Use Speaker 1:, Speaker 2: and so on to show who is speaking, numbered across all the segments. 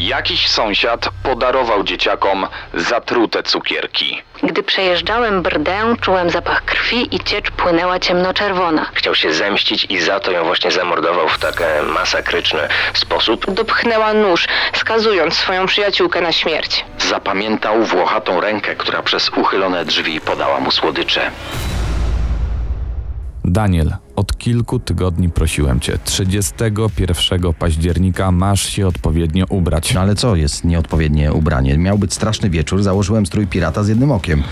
Speaker 1: Jakiś sąsiad podarował dzieciakom zatrute cukierki.
Speaker 2: Gdy przejeżdżałem brdę, czułem zapach krwi i ciecz płynęła ciemnoczerwona.
Speaker 3: Chciał się zemścić i za to ją właśnie zamordował w tak e, masakryczny sposób.
Speaker 4: Dopchnęła nóż, skazując swoją przyjaciółkę na śmierć.
Speaker 1: Zapamiętał włochatą rękę, która przez uchylone drzwi podała mu słodycze.
Speaker 5: Daniel, od kilku tygodni prosiłem cię. 31 października masz się odpowiednio ubrać.
Speaker 6: No ale co jest nieodpowiednie ubranie? Miał być straszny wieczór, założyłem strój pirata z jednym okiem.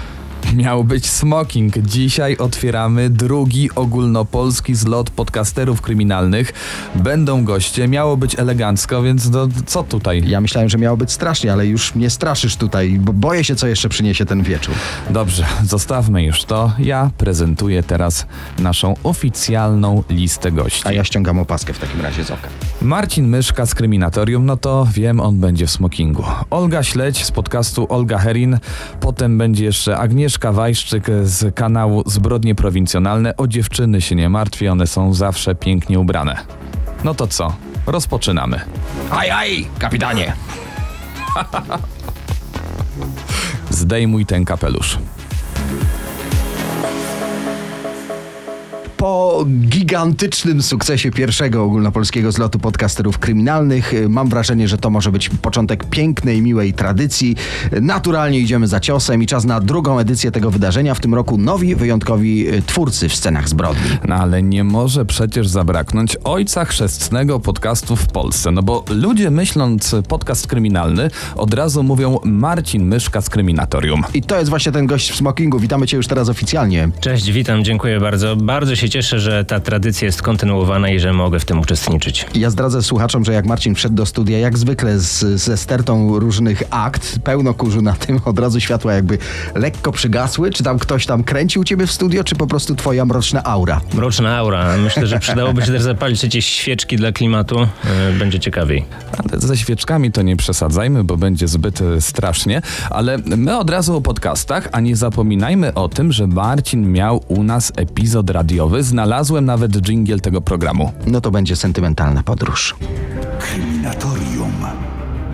Speaker 5: Miał być smoking. Dzisiaj otwieramy drugi ogólnopolski zlot podcasterów kryminalnych. Będą goście, miało być elegancko, więc no, co tutaj?
Speaker 6: Ja myślałem, że miało być strasznie, ale już mnie straszysz tutaj, bo boję się, co jeszcze przyniesie ten wieczór.
Speaker 5: Dobrze, zostawmy już to. Ja prezentuję teraz naszą oficjalną listę gości.
Speaker 6: A ja ściągam opaskę w takim razie z oka.
Speaker 5: Marcin Myszka z Kryminatorium, no to wiem, on będzie w smokingu. Olga Śledź z podcastu Olga Herin, potem będzie jeszcze Agnieszka Wajszczyk z kanału Zbrodnie Prowincjonalne. O dziewczyny się nie martwi, one są zawsze pięknie ubrane. No to co? Rozpoczynamy.
Speaker 6: Aj, aj, kapitanie!
Speaker 5: Zdejmuj ten kapelusz.
Speaker 6: Po gigantycznym sukcesie pierwszego ogólnopolskiego zlotu podcasterów kryminalnych y, mam wrażenie, że to może być początek pięknej, miłej tradycji. Naturalnie idziemy za ciosem i czas na drugą edycję tego wydarzenia. W tym roku nowi, wyjątkowi y, twórcy w scenach zbrodni.
Speaker 5: No ale nie może przecież zabraknąć ojca chrzestnego podcastu w Polsce. No bo ludzie myśląc podcast kryminalny od razu mówią Marcin Myszka z Kryminatorium.
Speaker 6: I to jest właśnie ten gość w smokingu. Witamy cię już teraz oficjalnie.
Speaker 3: Cześć, witam, dziękuję bardzo. Bardzo się cieszę, że ta tradycja jest kontynuowana i że mogę w tym uczestniczyć.
Speaker 6: Ja zdradzę słuchaczom, że jak Marcin wszedł do studia, jak zwykle z, ze stertą różnych akt, pełno kurzu na tym, od razu światła jakby lekko przygasły. Czy tam ktoś tam kręcił ciebie w studio, czy po prostu twoja mroczna aura?
Speaker 3: Mroczna aura. Myślę, że przydałoby się też zapalić jakieś świeczki dla klimatu. E, Będzie ciekawiej.
Speaker 5: Ale ze świeczkami to nie przesadzajmy, bo będzie zbyt e, strasznie. Ale my od razu o podcastach, a nie zapominajmy o tym, że Marcin miał u nas epizod radiowy. Znalazłem nawet dżingiel tego programu.
Speaker 6: No to będzie sentymentalna podróż.
Speaker 7: Kryminatorium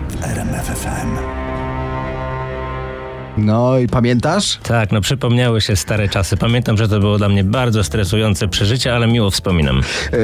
Speaker 7: w RMFFM.
Speaker 6: No i pamiętasz?
Speaker 3: Tak, no przypomniały się stare czasy. Pamiętam, że to było dla mnie bardzo stresujące przeżycie, ale miło wspominam.
Speaker 6: E,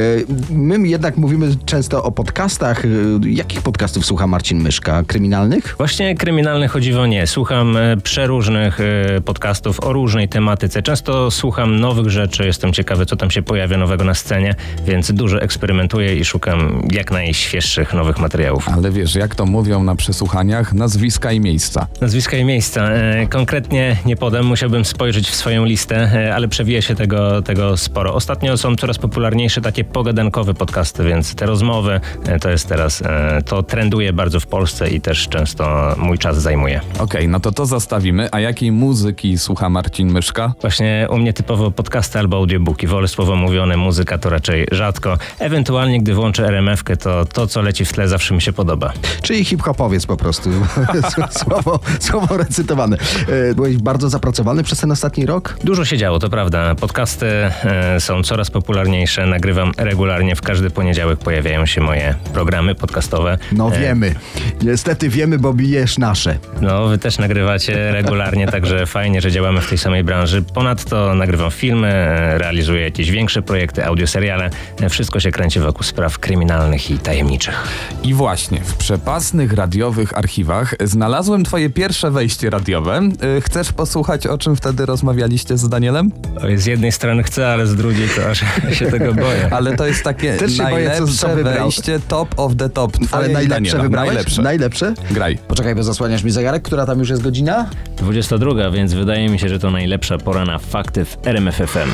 Speaker 6: My jednak mówimy często o podcastach. E, Jakich podcastów słucha Marcin Myszka? Kryminalnych?
Speaker 3: Właśnie kryminalne chodziwo nie. Słucham e, przeróżnych podcastów o różnej tematyce. Często słucham nowych rzeczy, jestem ciekawy, co tam się pojawia nowego na scenie, więc dużo eksperymentuję i szukam jak najświeższych nowych materiałów.
Speaker 5: Ale wiesz, jak to mówią na przesłuchaniach, nazwiska i miejsca.
Speaker 3: Nazwiska i miejsca. E, Konkretnie nie podam, musiałbym spojrzeć w swoją listę, e, ale przewija się tego, tego sporo. Ostatnio są coraz popularniejsze takie pogadankowe podcasty, więc te rozmowy e, to jest teraz, to trenduje bardzo w Polsce i też często mój czas zajmuje.
Speaker 5: Okej, no to to zostawimy. A jakiej muzyki słucha Marcin Myszka?
Speaker 3: Właśnie u mnie typowo podcasty albo audiobooki. Wolę słowo mówione, muzyka to raczej rzadko. Ewentualnie, gdy włączę RMF-kę, to to, co leci w tle, zawsze mi się podoba.
Speaker 6: Czyli hip-hopowiec po prostu. słowo, słowo recytowane. E, Byłeś bardzo zapracowany przez ten ostatni rok?
Speaker 3: Dużo się działo, to prawda. Podcasty e, są coraz popularniejsze. Nagrywam regularnie. W każdy poniedziałek pojawiają się moje programy podcastowe.
Speaker 6: No
Speaker 3: E,
Speaker 6: wiemy. Niestety wiemy, bo bijesz nasze.
Speaker 3: No, wy też nagrywacie regularnie, także fajnie, że działamy w tej samej branży. Ponadto nagrywam filmy, realizuję jakieś większe projekty, audioseriale. Wszystko się kręci wokół spraw kryminalnych i tajemniczych.
Speaker 5: I właśnie, w przepasnych radiowych archiwach znalazłem twoje pierwsze wejście radiowe. Y, Chcesz posłuchać, o czym wtedy rozmawialiście z Danielem?
Speaker 3: Z jednej strony chcę, ale z drugiej to aż się tego boję.
Speaker 5: Ale to jest takie
Speaker 6: Też się boję, co-
Speaker 5: najlepsze wejście, top of the top. Twoje
Speaker 6: Ale najlepsze wybrałeś?
Speaker 5: Najlepsze.
Speaker 6: Najlepsze?
Speaker 5: Graj.
Speaker 6: Poczekaj, bo zasłaniasz mi zegarek, która tam już jest godzina?
Speaker 3: 22, więc wydaje mi się, że to najlepsza pora na fakty w RMFFM.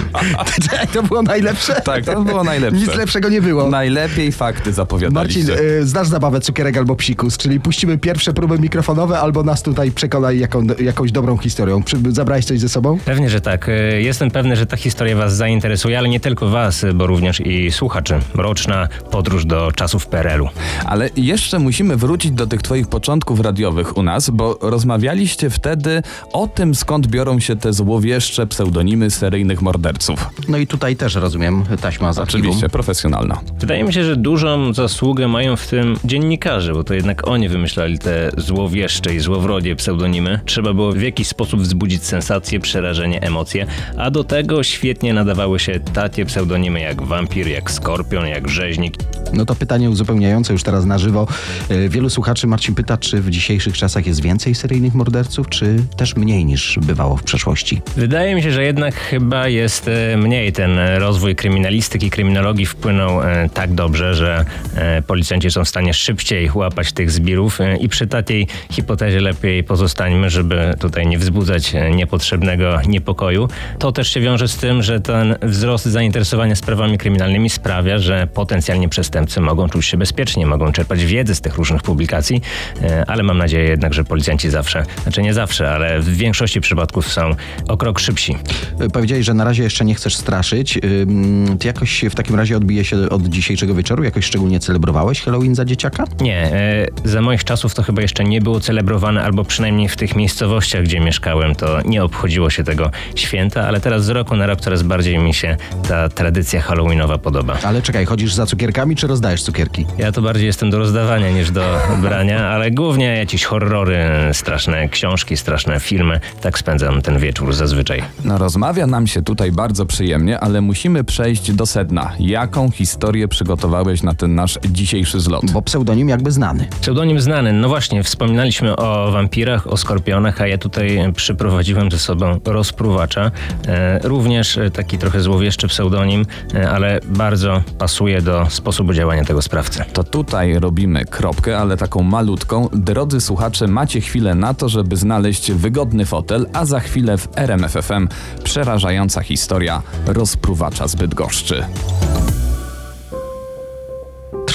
Speaker 6: Czekaj, to było najlepsze?
Speaker 5: Tak, to było najlepsze.
Speaker 6: Nic lepszego nie było.
Speaker 5: Najlepiej fakty
Speaker 6: Marcin,
Speaker 5: zapowiadaliście.
Speaker 6: y, znasz zabawę cukierek albo psikus, czyli puścimy pierwsze próby mikrofonowe albo nas tutaj przekonaj jaką, jakąś dobrą historią. Przy, zabrałeś coś ze sobą?
Speaker 3: Pewnie, że tak. E, Jestem pewny, że ta historia Was zainteresuje, ale nie tylko Was, bo również i słuchaczy. Roczna podróż do czasów PRL-u.
Speaker 5: Ale jeszcze musimy wrócić do tych twoich początków radiowych u nas, bo rozmawialiście wtedy o tym, skąd biorą się te złowieszcze pseudonimy seryjnych morderców.
Speaker 6: No i tutaj też rozumiem taśma z archiwum.
Speaker 5: Oczywiście, profesjonalna.
Speaker 3: Wydaje mi się, że dużą zasługę mają w tym dziennikarze, bo to jednak oni wymyślali te złowieszcze i złowrodzie pseudonimy. Trzeba było w jakiś sposób wzbudzić sensację, przerażenie, emocje, a do tego świetnie nadawały się takie pseudonimy jak wampir, jak skorpion, jak rzeźnik.
Speaker 6: No to pytanie uzupełniające już teraz na żywo. Y, Wielu słuchaczy Marcin pyta, czy w dzisiejszych czasach jest więcej seryjnych morderców, czy też mniej niż bywało w przeszłości?
Speaker 3: Wydaje mi się, że jednak chyba jest e, mniej. Ten e, rozwój kryminalistyki, kryminologii wpłynął e, tak dobrze, że e, policjanci są w stanie szybciej łapać tych zbirów e, i przy takiej hipotezie lepiej pozostańmy, żeby tutaj nie wzbudzać e, niepotrzebnego niepokoju. To też się wiąże z tym, że ten wzrost zainteresowania sprawami kryminalnymi sprawia, że potencjalni przestępcy mogą czuć się bezpiecznie, mogą czerpać wiedzę z tych różnych publikacji, e, ale mam nadzieję jednak, że policjanci zawsze, znaczy nie zawsze, ale w większości przypadków są o krok szybsi.
Speaker 6: Y, Powiedziałeś, że na razie jeszcze nie chcesz straszyć. Ym, Ty jakoś w takim razie odbije się od dzisiejszego wieczoru? Jakoś szczególnie celebrowałeś Halloween za dzieciaka?
Speaker 3: Nie, e, za moich czasów to chyba jeszcze nie było celebrowane, albo przynajmniej w tych miejscowościach, gdzie mieszkałem, to nie obchodziło się tego święta, ale teraz z roku na rok coraz bardziej mi się ta tradycja halloweenowa podoba.
Speaker 6: Ale czekaj, chodzisz za cukierkami, czy rozdajesz cukierki?
Speaker 3: Ja to bardziej jestem do rozdawania niż do brania, ale głównie jakieś horrory, straszne książki, straszne filmy. Tak spędzam ten wieczór zazwyczaj.
Speaker 5: No rozmawia nam się tutaj bardzo przyjemnie, ale musimy przejść do sedna. Jaką historię przygotowałeś na ten nasz dzisiejszy zlot?
Speaker 6: Bo pseudonim jakby znany.
Speaker 3: Pseudonim znany, no właśnie, wspominaliśmy o wampirach, o skorpionach, a ja tutaj przyprowadziłem ze sobą rozpruwacza. E, również e, taki trochę złowieszczy pseudonim, e, ale bardzo pasuje do sposobu działania tego sprawcy.
Speaker 5: To tutaj robimy kropkę, ale taką malutką. Drodzy słuchacze, macie chwilę na to, żeby znaleźć wygodny fotel, a za chwilę w RMFFM przerażająca historia rozpruwacza z Bydgoszczy.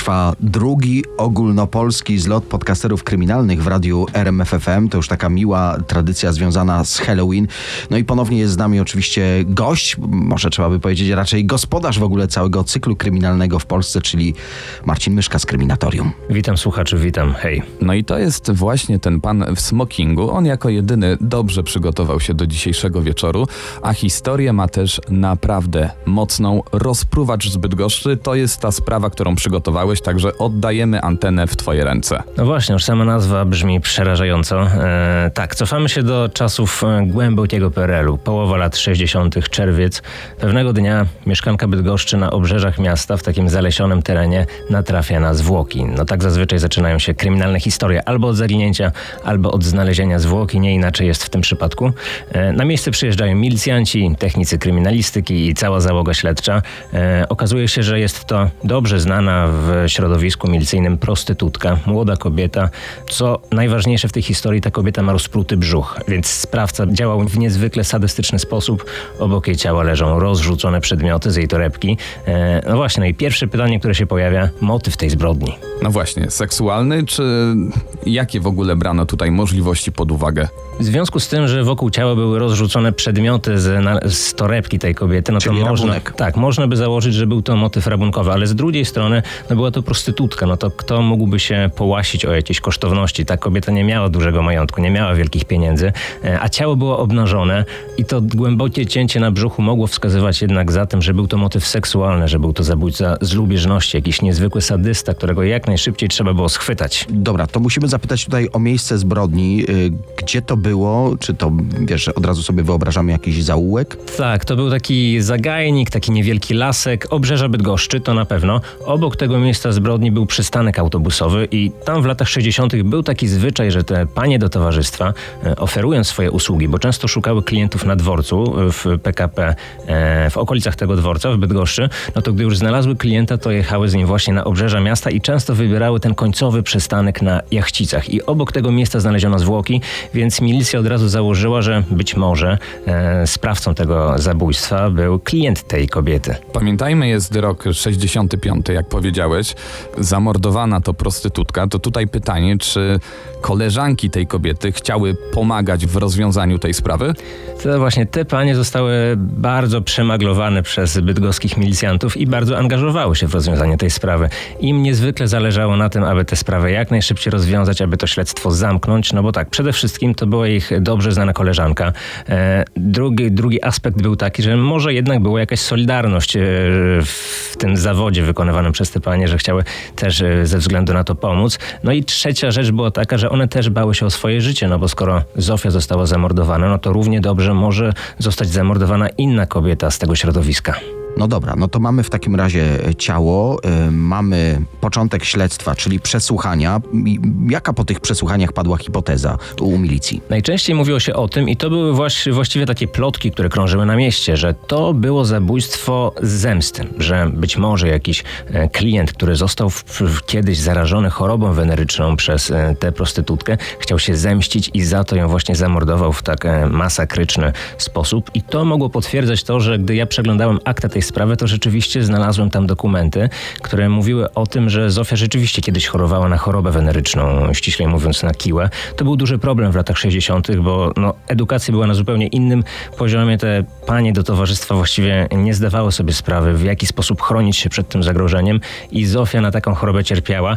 Speaker 6: Trwa drugi ogólnopolski zlot podcasterów kryminalnych w radiu RMFFM. To już taka miła tradycja związana z Halloween. No i ponownie jest z nami oczywiście gość, może trzeba by powiedzieć raczej gospodarz w ogóle całego cyklu kryminalnego w Polsce, czyli Marcin Myszka z Kryminatorium.
Speaker 3: Witam słuchaczy, witam, hej.
Speaker 5: No i to jest właśnie ten pan w smokingu. On jako jedyny dobrze przygotował się do dzisiejszego wieczoru, a historię ma też naprawdę mocną. Rozpruwacz z Bydgoszczy to jest ta sprawa, którą przygotowałeś, także oddajemy antenę w twoje ręce.
Speaker 3: No właśnie, już sama nazwa brzmi przerażająco. E, tak, cofamy się do czasów e, głębokiego PRL-u, połowa lat 60., czerwiec. Pewnego dnia mieszkanka Bydgoszczy na obrzeżach miasta, w takim zalesionym terenie, natrafia na zwłoki. No tak zazwyczaj zaczynają się kryminalne historie, albo od zaginięcia, albo od znalezienia zwłoki, nie inaczej jest w tym przypadku. E, na miejsce przyjeżdżają milicjanci, technicy kryminalistyki i cała załoga śledcza. Okazuje się, że jest to dobrze znana w środowisku milicyjnym prostytutka, młoda kobieta. Co najważniejsze w tej historii, ta kobieta ma rozpruty brzuch, więc sprawca działał w niezwykle sadystyczny sposób. Obok jej ciała leżą rozrzucone przedmioty z jej torebki. E, no właśnie, no i pierwsze pytanie, które się pojawia, motyw tej zbrodni.
Speaker 5: No właśnie, seksualny, czy jakie w ogóle brano tutaj możliwości pod uwagę?
Speaker 3: W związku z tym, że wokół ciała były rozrzucone przedmioty z, na, z torebki tej kobiety, no
Speaker 6: Czyli
Speaker 3: to można,
Speaker 6: rabunek.
Speaker 3: tak, można by założyć, że był to motyw rabunkowy, ale z drugiej strony no była to prostytutka, no to kto mógłby się połasić o jakieś kosztowności? Ta kobieta nie miała dużego majątku, nie miała wielkich pieniędzy, e, a ciało było obnażone i to głębokie cięcie na brzuchu mogło wskazywać jednak za tym, że był to motyw seksualny, że był to zabójca z lubieżności, jakiś niezwykły sadysta, którego jak najszybciej trzeba było schwytać.
Speaker 6: Dobra, to musimy zapytać tutaj o miejsce zbrodni. Y, Gdzie to było? Czy to, wiesz, od razu sobie wyobrażamy jakiś zaułek?
Speaker 3: Tak, to był taki zagajnik, taki niewielki lasek, obrzeża Bydgoszczy, to na pewno. Obok tego miejsca miejsca zbrodni był przystanek autobusowy i tam w latach 60. był taki zwyczaj, że te panie do towarzystwa, e, oferując swoje usługi, bo często szukały klientów na dworcu e, w PKP, e, w okolicach tego dworca w Bydgoszczy, no to gdy już znalazły klienta, to jechały z nim właśnie na obrzeża miasta i często wybierały ten końcowy przystanek na Jachcicach. I obok tego miejsca znaleziono zwłoki, więc milicja od razu założyła, że być może sprawcą tego zabójstwa był klient tej kobiety.
Speaker 5: Pamiętajmy, jest rok 65, jak powiedziałeś. Zamordowana to prostytutka. To tutaj pytanie, czy koleżanki tej kobiety chciały pomagać w rozwiązaniu tej sprawy?
Speaker 3: To właśnie te panie zostały bardzo przemaglowane przez bydgoskich milicjantów i bardzo angażowały się w rozwiązanie tej sprawy. Im niezwykle zależało na tym, aby tę sprawę jak najszybciej rozwiązać, aby to śledztwo zamknąć, no bo tak, przede wszystkim to była ich dobrze znana koleżanka. E, drugi, drugi aspekt był taki, że może jednak była jakaś solidarność e, w tym zawodzie wykonywanym przez te panie, że chciały też e, ze względu na to pomóc. No i trzecia rzecz była taka, że one też bały się o swoje życie, no bo skoro Zofia została zamordowana, no to równie dobrze może zostać zamordowana inna kobieta z tego środowiska.
Speaker 6: No dobra, no to mamy w takim razie ciało, y, mamy początek śledztwa, czyli przesłuchania. Jaka po tych przesłuchaniach padła hipoteza u milicji?
Speaker 3: Najczęściej mówiło się o tym, i to były właś- właściwie takie plotki, które krążyły na mieście, że to było zabójstwo z zemsty, że być może jakiś e, klient, który został w, w, kiedyś zarażony chorobą weneryczną przez e, tę prostytutkę, chciał się zemścić i za to ją właśnie zamordował w tak e, masakryczny sposób. I to mogło potwierdzać to, że gdy ja przeglądałem aktę tej sprawy, to rzeczywiście znalazłem tam dokumenty, które mówiły o tym, że Zofia rzeczywiście kiedyś chorowała na chorobę weneryczną, ściślej mówiąc na kiłę. To był duży problem w latach 60., bo no, edukacja była na zupełnie innym poziomie. Te panie do towarzystwa właściwie nie zdawały sobie sprawy, w jaki sposób chronić się przed tym zagrożeniem i Zofia na taką chorobę cierpiała.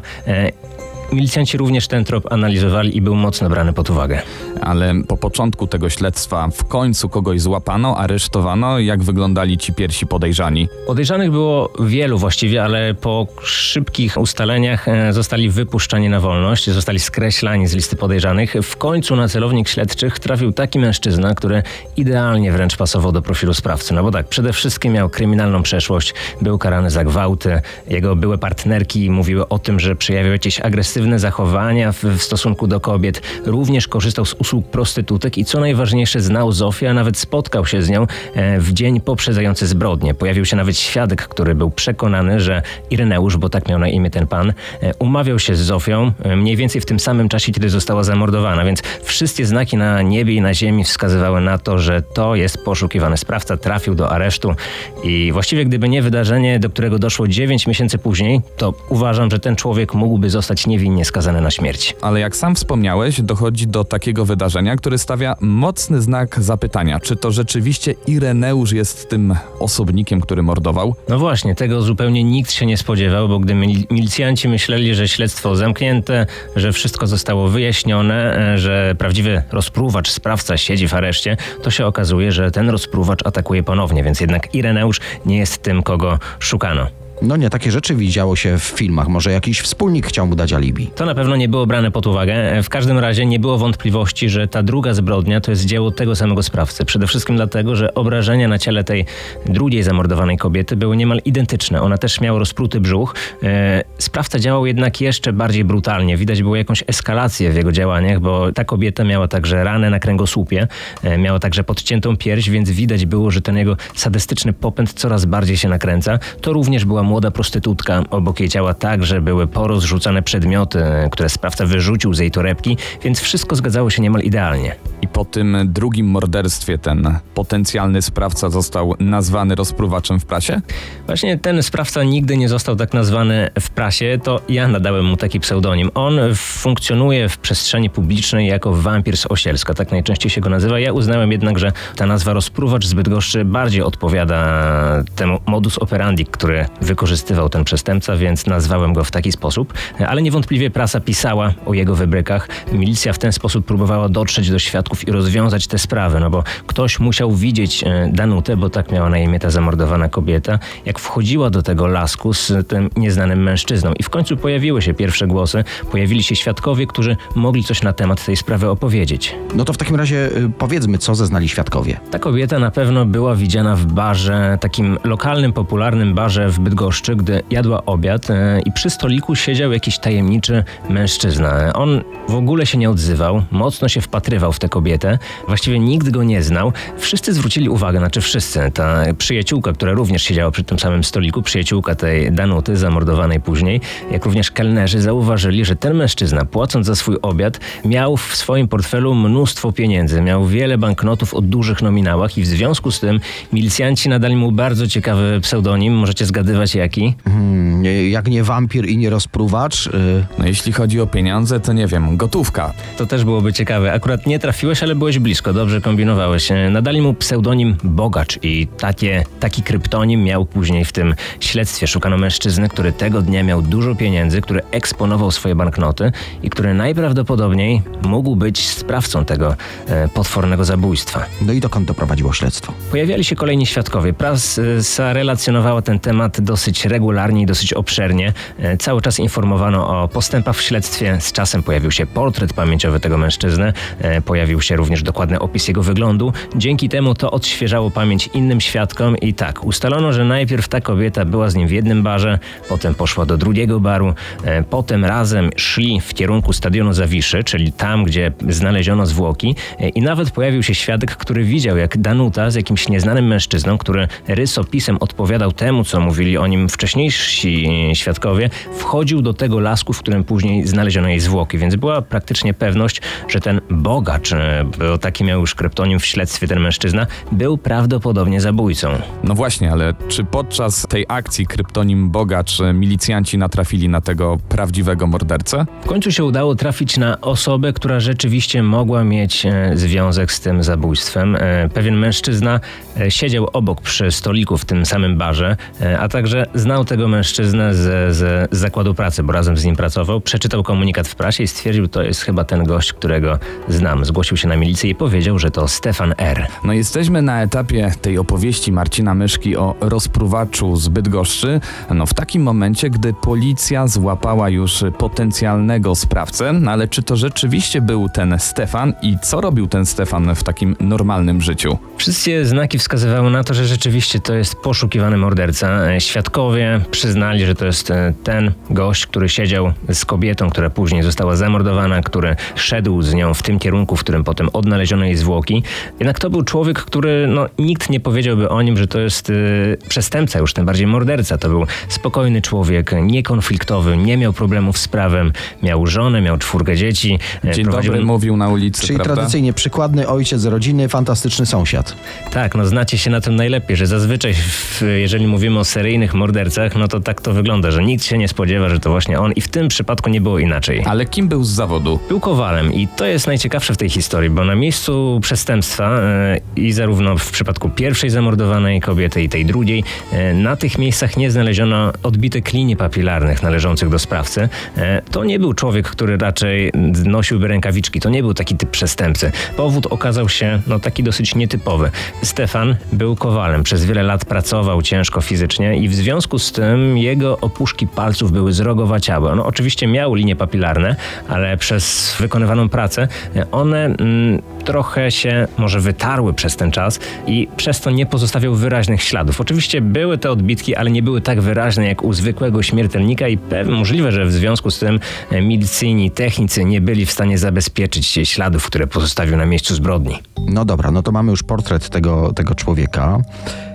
Speaker 3: Milicjanci również ten trop analizowali i był mocno brany pod uwagę.
Speaker 5: Ale po początku tego śledztwa w końcu kogoś złapano, aresztowano. Jak wyglądali ci pierwsi podejrzani?
Speaker 3: Podejrzanych było wielu właściwie, ale po szybkich ustaleniach e, zostali wypuszczani na wolność, zostali skreślani z listy podejrzanych. W końcu na celownik śledczych trafił taki mężczyzna, który idealnie wręcz pasował do profilu sprawcy. No bo tak, przede wszystkim miał kryminalną przeszłość, był karany za gwałty, jego były partnerki mówiły o tym, że przejawiał jakieś agresywne zachowania w, stosunku do kobiet. Również korzystał z usług prostytutek i co najważniejsze znał Zofię, a nawet spotkał się z nią e, w dzień poprzedzający zbrodnię. Pojawił się nawet świadek, który był przekonany, że Ireneusz, bo tak miał na imię ten pan, e, umawiał się z Zofią e, mniej więcej w tym samym czasie, kiedy została zamordowana, więc wszystkie znaki na niebie i na ziemi wskazywały na to, że to jest poszukiwany sprawca, trafił do aresztu i właściwie gdyby nie wydarzenie, do którego doszło 9 miesięcy później, to uważam, że ten człowiek mógłby zostać niewinnie skazany na śmierć.
Speaker 5: Ale jak sam wspomniałeś, dochodzi do takiego wydarzenia, które stawia mocny znak zapytania. Czy to rzeczywiście Ireneusz jest tym osobnikiem, który mordował?
Speaker 3: No właśnie, tego zupełnie nikt się nie spodziewał, bo gdy mil- milicjanci myśleli, że śledztwo zamknięte, że wszystko zostało wyjaśnione, e, że prawdziwy rozpruwacz, sprawca siedzi w areszcie, to się okazuje, że ten rozpruwacz atakuje ponownie, więc jednak Ireneusz nie jest tym, kogo szukano.
Speaker 6: No nie, takie rzeczy widziało się w filmach. Może jakiś wspólnik chciał mu dać alibi.
Speaker 3: To na pewno nie było brane pod uwagę. W każdym razie nie było wątpliwości, że ta druga zbrodnia to jest dzieło tego samego sprawcy. Przede wszystkim dlatego, że obrażenia na ciele tej drugiej zamordowanej kobiety były niemal identyczne. Ona też miała rozpruty brzuch. E, Sprawca działał jednak jeszcze bardziej brutalnie. Widać było jakąś eskalację w jego działaniach, bo ta kobieta miała także ranę na kręgosłupie, e, miała także podciętą pierś, więc widać było, że ten jego sadystyczny popęd coraz bardziej się nakręca. To również była młoda prostytutka. Obok jej ciała także były porozrzucane przedmioty, które sprawca wyrzucił z jej torebki, więc wszystko zgadzało się niemal idealnie.
Speaker 5: I po tym drugim morderstwie ten potencjalny sprawca został nazwany rozpruwaczem w prasie?
Speaker 3: Właśnie ten sprawca nigdy nie został tak nazwany w prasie, to ja nadałem mu taki pseudonim. On funkcjonuje w przestrzeni publicznej jako wampir z Osielska, tak najczęściej się go nazywa. Ja uznałem jednak, że ta nazwa rozpruwacz z Bydgoszczy bardziej odpowiada temu modus operandi, który wykorzystywał ten przestępca, więc nazwałem go w taki sposób. Ale niewątpliwie prasa pisała o jego wybrykach. Milicja w ten sposób próbowała dotrzeć do świadków i rozwiązać te sprawy, no bo ktoś musiał widzieć e, Danutę, bo tak miała na imię ta zamordowana kobieta, jak wchodziła do tego lasku z tym nieznanym mężczyzną. I w końcu pojawiły się pierwsze głosy, pojawili się świadkowie, którzy mogli coś na temat tej sprawy opowiedzieć.
Speaker 6: No to w takim razie y, powiedzmy, co zeznali świadkowie.
Speaker 3: Ta kobieta na pewno była widziana w barze, takim lokalnym, popularnym barze w Bydgoszczy, Bydgoszczy, gdy jadła obiad e, i przy stoliku siedział jakiś tajemniczy mężczyzna. On w ogóle się nie odzywał, mocno się wpatrywał w tę kobietę, właściwie nikt go nie znał. Wszyscy zwrócili uwagę, znaczy wszyscy. Ta przyjaciółka, która również siedziała przy tym samym stoliku, przyjaciółka tej Danuty, zamordowanej później, jak również kelnerzy zauważyli, że ten mężczyzna, płacąc za swój obiad, miał w swoim portfelu mnóstwo pieniędzy, miał wiele banknotów o dużych nominałach i w związku z tym milicjanci nadali mu bardzo ciekawy pseudonim. Możecie zgadywać jaki?
Speaker 6: Hmm, nie- jak nie wampir i nie rozpruwacz. y,
Speaker 5: No jeśli chodzi o pieniądze, to nie wiem, gotówka.
Speaker 3: To też byłoby ciekawe. Akurat nie trafiłeś, ale byłeś blisko, dobrze kombinowałeś. E, Nadali mu pseudonim Bogacz i takie, taki kryptonim miał później w tym śledztwie. Szukano mężczyzny, który tego dnia miał dużo pieniędzy, który eksponował swoje banknoty i który najprawdopodobniej mógł być sprawcą tego e, potwornego zabójstwa.
Speaker 6: No i dokąd doprowadziło śledztwo?
Speaker 3: Pojawiali się kolejni świadkowie. Prasa relacjonowała ten temat dosyć regularnie i dosyć obszernie. E, Cały czas informowano o postępach w śledztwie. Z czasem pojawił się portret pamięciowy tego mężczyzny. E, Pojawił się również dokładny opis jego wyglądu. Dzięki temu to odświeżało pamięć innym świadkom i tak, ustalono, że najpierw ta kobieta była z nim w jednym barze, potem poszła do drugiego baru, e, potem razem szli w kierunku stadionu Zawiszy, czyli tam, gdzie znaleziono zwłoki i nawet pojawił się świadek, który widział, jak Danuta z jakimś nieznanym mężczyzną, który rysopisem odpowiadał temu, co mówili o nim wcześniejsi świadkowie, wchodził do tego lasku, w którym później znaleziono jej zwłoki, więc była praktycznie pewność, że ten bogacz, e, bo taki miał już kryptonim w śledztwie ten mężczyzna, był prawdopodobnie zabójcą.
Speaker 5: No właśnie, ale czy podczas tej akcji kryptonim Bogacz e, milicjanci natrafili na tego prawdziwego mordercę?
Speaker 3: W końcu się udało trafić na osobę, która rzeczywiście mogła mieć e, związek z tym zabójstwem. Pewien mężczyzna siedział obok przy stoliku w tym samym barze, a także znał tego mężczyznę z, z, zakładu pracy, bo razem z nim pracował. Przeczytał komunikat w prasie i stwierdził, to jest chyba ten gość, którego znam. Zgłosił się na milicję i powiedział, że to Stefan R.
Speaker 5: No jesteśmy na etapie tej opowieści Marcina Myszki o rozpruwaczu z Bydgoszczy. No w takim momencie, gdy policja złapała już potencjalnego sprawcę, no ale czy to rzeczywiście był ten Stefan i co robił ten Stefan w takim normalnym życiu?
Speaker 3: Wszystkie znaki wskazywały na to, że rzeczywiście to jest poszukiwany morderca. E, Świadkowie przyznali, że to jest e, ten gość, który siedział z kobietą, która później została zamordowana, który szedł z nią w tym kierunku, w którym potem odnaleziono jej zwłoki. Jednak to był człowiek, który no, nikt nie powiedziałby o nim, że to jest e, przestępca, już tym bardziej morderca. To był spokojny człowiek, niekonfliktowy, nie miał problemów z prawem, miał żonę, miał czwórkę dzieci. e,
Speaker 5: Dzień
Speaker 3: prowadził-
Speaker 5: dobry mówił na ulicy,
Speaker 6: Czyli
Speaker 5: prawda?
Speaker 6: tradycyjnie przykładny ojciec rodziny, fantastyczny sąsiad.
Speaker 3: Tak, no znacie się na tym najlepiej, że zazwyczaj, w, jeżeli mówimy o seryjnych mordercach, no to tak to wygląda, że nikt się nie spodziewa, że to właśnie on i w tym przypadku nie było inaczej.
Speaker 5: Ale kim był z zawodu?
Speaker 3: Był kowalem i to jest najciekawsze w tej historii, bo na miejscu przestępstwa e, i zarówno w przypadku pierwszej zamordowanej kobiety i tej drugiej, e, na tych miejscach nie znaleziono odbitek linii papilarnych należących do sprawcy. E, to nie był człowiek, który raczej nosiłby rękawiczki, to nie był taki typ przestępcy. Powód okazał się no, taki dosyć nietypowy. Stefan był kowalem, przez wiele lat pracował ciężko fizycznie i w związku z tym jego opuszki palców były zrogowaciałe. On oczywiście miał linie papilarne, ale przez wykonywaną pracę e, one mm, trochę się może wytarły przez ten czas i przez to nie pozostawiał wyraźnych śladów. Oczywiście były te odbitki, ale nie były tak wyraźne jak u zwykłego śmiertelnika i pewnie możliwe, że w związku z tym e, milicyjni technicy nie byli w stanie zabezpieczyć śladów, które pozostawił na miejscu zbrodni.
Speaker 6: No dobra, no to mamy już portret tego, tego człowieka.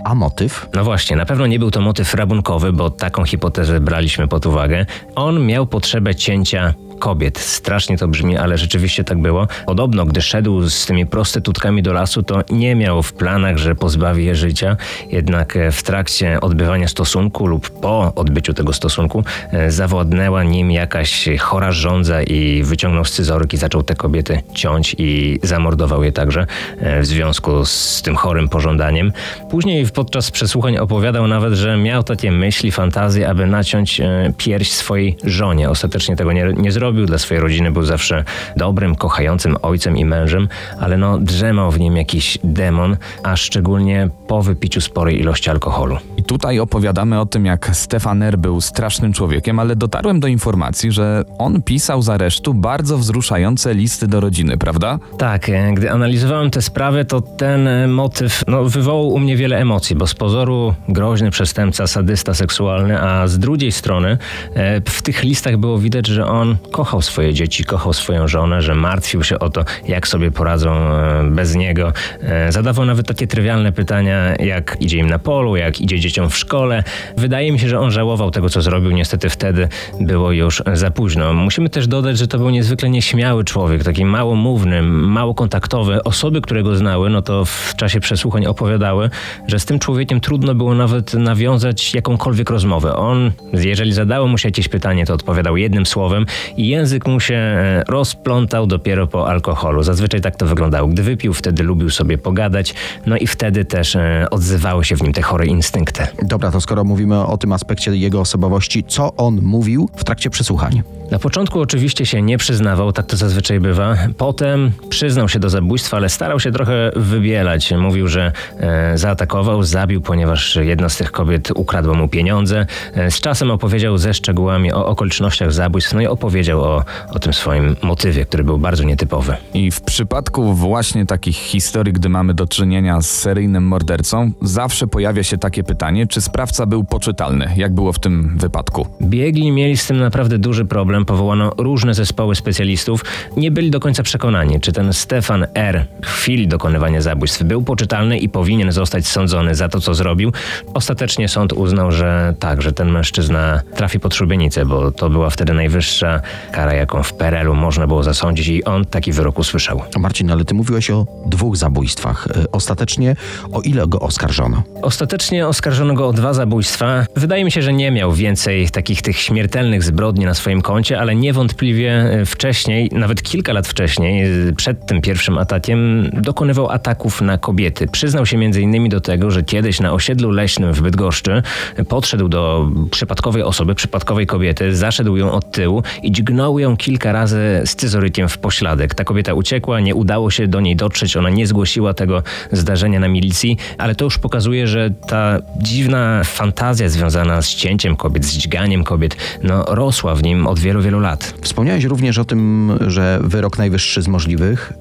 Speaker 6: A motyw?
Speaker 3: No właśnie, na pewno nie był to motyw rabunkowy, bo taką hipotezę braliśmy pod uwagę. On miał potrzebę cięcia kobiet. Strasznie to brzmi, ale rzeczywiście tak było. Podobno, gdy szedł z tymi prostytutkami do lasu, to nie miał w planach, że pozbawi je życia. Jednak e, w trakcie odbywania stosunku lub po odbyciu tego stosunku e, zawładnęła nim jakaś chora żądza i wyciągnął scyzoryk i zaczął te kobiety ciąć i zamordował je także e, w związku z tym chorym pożądaniem. Później podczas przesłuchań opowiadał nawet, że miał takie myśli, fantazje, aby naciąć pierś swojej żonie. Ostatecznie tego nie, nie zrobił. Dla swojej rodziny był zawsze dobrym, kochającym ojcem i mężem, ale no drzemał w nim jakiś demon, a szczególnie po wypiciu sporej ilości alkoholu.
Speaker 5: I tutaj opowiadamy o tym, jak Stefan R. był strasznym człowiekiem, ale dotarłem do informacji, że on pisał z aresztu bardzo wzruszające listy do rodziny, prawda?
Speaker 3: Tak, e, gdy analizowałem tę sprawę, to ten e, motyw no, wywołał u mnie wiele emocji, bo z pozoru groźny przestępca, sadysta seksualny, a z drugiej strony e, w tych listach było widać, że on kochał swoje dzieci, kochał swoją żonę, że martwił się o to, jak sobie poradzą e, bez niego. E, Zadawał nawet takie trywialne pytania, jak idzie im na polu, jak idzie dzieciom w szkole. Wydaje mi się, że on żałował tego, co zrobił. Niestety wtedy było już za późno. Musimy też dodać, że to był niezwykle nieśmiały człowiek, taki małomówny, mało kontaktowy. Osoby, które go znały, no to w czasie przesłuchań opowiadały, że z tym człowiekiem trudno było nawet nawiązać jakąkolwiek rozmowę. On, jeżeli zadało mu się jakieś pytanie, to odpowiadał jednym słowem i język mu się e, rozplątał dopiero po alkoholu. Zazwyczaj tak to wyglądało. Gdy wypił, wtedy lubił sobie pogadać, no i wtedy też e, odzywały się w nim te chore instynkty.
Speaker 6: Dobra, to skoro mówimy o tym aspekcie jego osobowości, co on mówił w trakcie przesłuchań?
Speaker 3: Na początku oczywiście się nie przyznawał, tak to zazwyczaj bywa. Potem przyznał się do zabójstwa, ale starał się trochę wybielać. Mówił, że e, zaatakował, zabił, ponieważ jedna z tych kobiet ukradła mu pieniądze. E, z czasem opowiedział ze szczegółami o okolicznościach zabójstw, no i opowiedział o, o tym swoim motywie, który był bardzo nietypowy.
Speaker 5: I w przypadku właśnie takich historii, gdy mamy do czynienia z seryjnym mordercą, zawsze pojawia się takie pytanie, czy sprawca był poczytalny, jak było w tym wypadku.
Speaker 3: Biegli mieli z tym naprawdę duży problem. Powołano różne zespoły specjalistów. Nie byli do końca przekonani, czy ten Stefan R. w chwili dokonywania zabójstw był poczytalny i powinien zostać sądzony za to, co zrobił. Ostatecznie sąd uznał, że tak, że ten mężczyzna trafi pod szubienicę, bo to była wtedy najwyższa kara, jaką w PRL-u można było zasądzić i on taki wyrok usłyszał.
Speaker 6: Marcin, ale ty mówiłeś o dwóch zabójstwach. E, Ostatecznie o ile go oskarżono?
Speaker 3: Ostatecznie oskarżono go o dwa zabójstwa. Wydaje mi się, że nie miał więcej takich tych śmiertelnych zbrodni na swoim koncie, ale niewątpliwie e, wcześniej, nawet kilka lat wcześniej, e, przed tym pierwszym atakiem, dokonywał ataków na kobiety. Przyznał się m.in. do tego, że kiedyś na osiedlu leśnym w Bydgoszczy podszedł do przypadkowej osoby, przypadkowej kobiety, zaszedł ją od tyłu i dźgnął ją kilka razy scyzorykiem w pośladek. Ta kobieta uciekła, nie udało się do niej dotrzeć, ona nie zgłosiła tego zdarzenia na milicji, ale to już pokazuje, że ta dziwna fantazja związana z cięciem kobiet, z dźganiem kobiet, no rosła w nim od wielu, wielu lat.
Speaker 6: Wspomniałeś również o tym, że wyrok najwyższy z możliwych,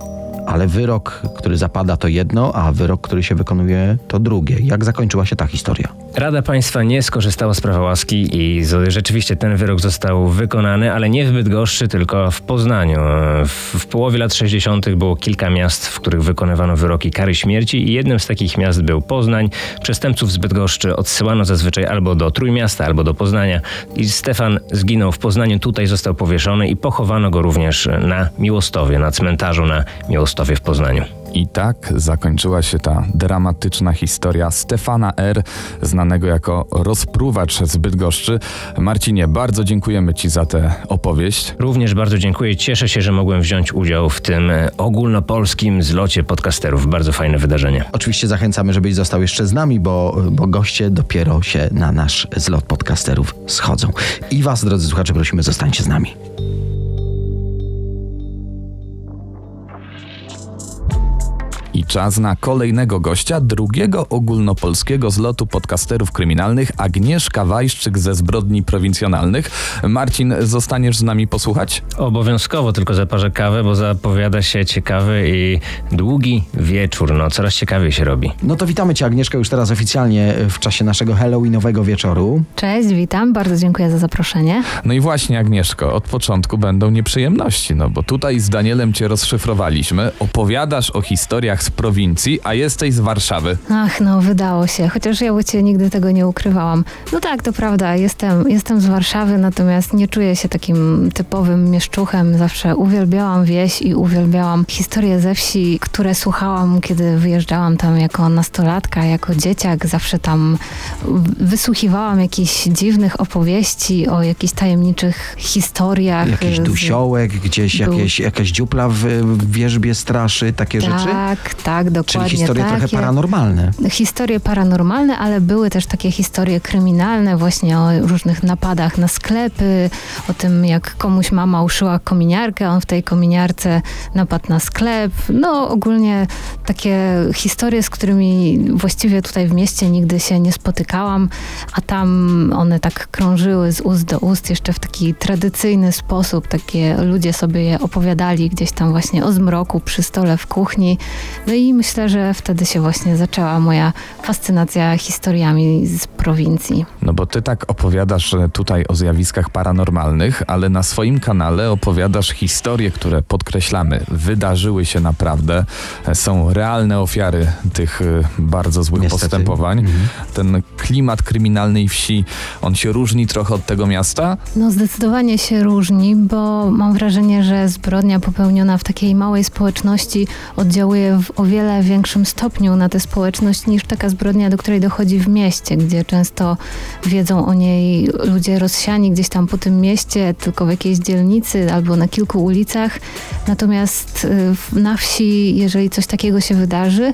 Speaker 6: ale wyrok, który zapada to jedno, a wyrok, który się wykonuje to drugie. Jak zakończyła się ta historia?
Speaker 3: Rada Państwa nie skorzystała z prawa łaski i rzeczywiście ten wyrok został wykonany, ale nie w Bydgoszczy, tylko w Poznaniu. W, w połowie lat 60. było kilka miast, w których wykonywano wyroki kary śmierci i jednym z takich miast był Poznań. Przestępców z Bydgoszczy odsyłano zazwyczaj albo do Trójmiasta, albo do Poznania. I Stefan zginął w Poznaniu, tutaj został powieszony i pochowano go również na Miłostowie, na cmentarzu na Miłostowie w Poznaniu.
Speaker 5: I tak zakończyła się ta dramatyczna historia Stefana R., znanego jako rozpruwacz z Bydgoszczy. Marcinie, bardzo dziękujemy Ci za tę opowieść.
Speaker 3: Również bardzo dziękuję. Cieszę się, że mogłem wziąć udział w tym e, ogólnopolskim zlocie podcasterów. Bardzo fajne wydarzenie.
Speaker 6: Oczywiście zachęcamy, żebyś został jeszcze z nami, bo, bo goście dopiero się na nasz zlot podcasterów schodzą. I Was, drodzy słuchacze, prosimy, zostańcie z nami.
Speaker 5: I czas na kolejnego gościa, drugiego ogólnopolskiego zlotu podcasterów kryminalnych, Agnieszka Wajszczyk ze Zbrodni Prowincjonalnych. Marcin, zostaniesz z nami posłuchać?
Speaker 3: Obowiązkowo tylko zaparzę kawę, bo zapowiada się ciekawy i długi wieczór. No, coraz ciekawiej się robi.
Speaker 6: No to witamy Cię, Agnieszka, już teraz oficjalnie w czasie naszego Halloweenowego wieczoru.
Speaker 8: Cześć, witam, bardzo dziękuję za zaproszenie.
Speaker 5: No i właśnie, Agnieszko, od początku będą nieprzyjemności, no bo tutaj z Danielem cię rozszyfrowaliśmy, opowiadasz o historiach z prowincji, a jesteś z Warszawy.
Speaker 8: Ach, no wydało się, chociaż ja u Ciebie nigdy tego nie ukrywałam. No tak, to prawda, jestem, jestem z Warszawy, natomiast nie czuję się takim typowym mieszczuchem. Zawsze uwielbiałam wieś i uwielbiałam historie ze wsi, które słuchałam, kiedy wyjeżdżałam tam jako nastolatka, jako dzieciak. Zawsze tam wysłuchiwałam jakichś dziwnych opowieści o jakichś tajemniczych historiach.
Speaker 6: Jakiś dusiołek, gdzieś jakieś, jakaś dziupla w, w wierzbie straszy, takie rzeczy.
Speaker 8: Tak, tak, dokładnie
Speaker 6: Czyli historie
Speaker 8: takie.
Speaker 6: trochę paranormalne.
Speaker 8: Historie paranormalne, ale były też takie historie kryminalne, właśnie o różnych napadach na sklepy, o tym jak komuś mama uszyła kominiarkę, on w tej kominiarce napadł na sklep. No ogólnie takie historie, z którymi właściwie tutaj w mieście nigdy się nie spotykałam, a tam one tak krążyły z ust do ust jeszcze w taki tradycyjny sposób. Takie ludzie sobie je opowiadali gdzieś tam właśnie o zmroku przy stole w kuchni. No i myślę, że wtedy się właśnie zaczęła moja fascynacja historiami z prowincji.
Speaker 5: No bo ty tak opowiadasz e, tutaj o zjawiskach paranormalnych, ale na swoim kanale opowiadasz historie, które podkreślamy, wydarzyły się naprawdę, e, są realne ofiary tych e, bardzo złych
Speaker 6: Niestety.
Speaker 5: postępowań. Ten klimat kryminalnej wsi, on się różni trochę od tego miasta?
Speaker 8: No zdecydowanie się różni, bo mam wrażenie, że zbrodnia popełniona w takiej małej społeczności oddziałuje w o wiele większym stopniu na tę społeczność niż taka zbrodnia, do której dochodzi w mieście, gdzie często wiedzą o niej ludzie rozsiani gdzieś tam po tym mieście, tylko w jakiejś dzielnicy albo na kilku ulicach. Natomiast y, na wsi, jeżeli coś takiego się wydarzy,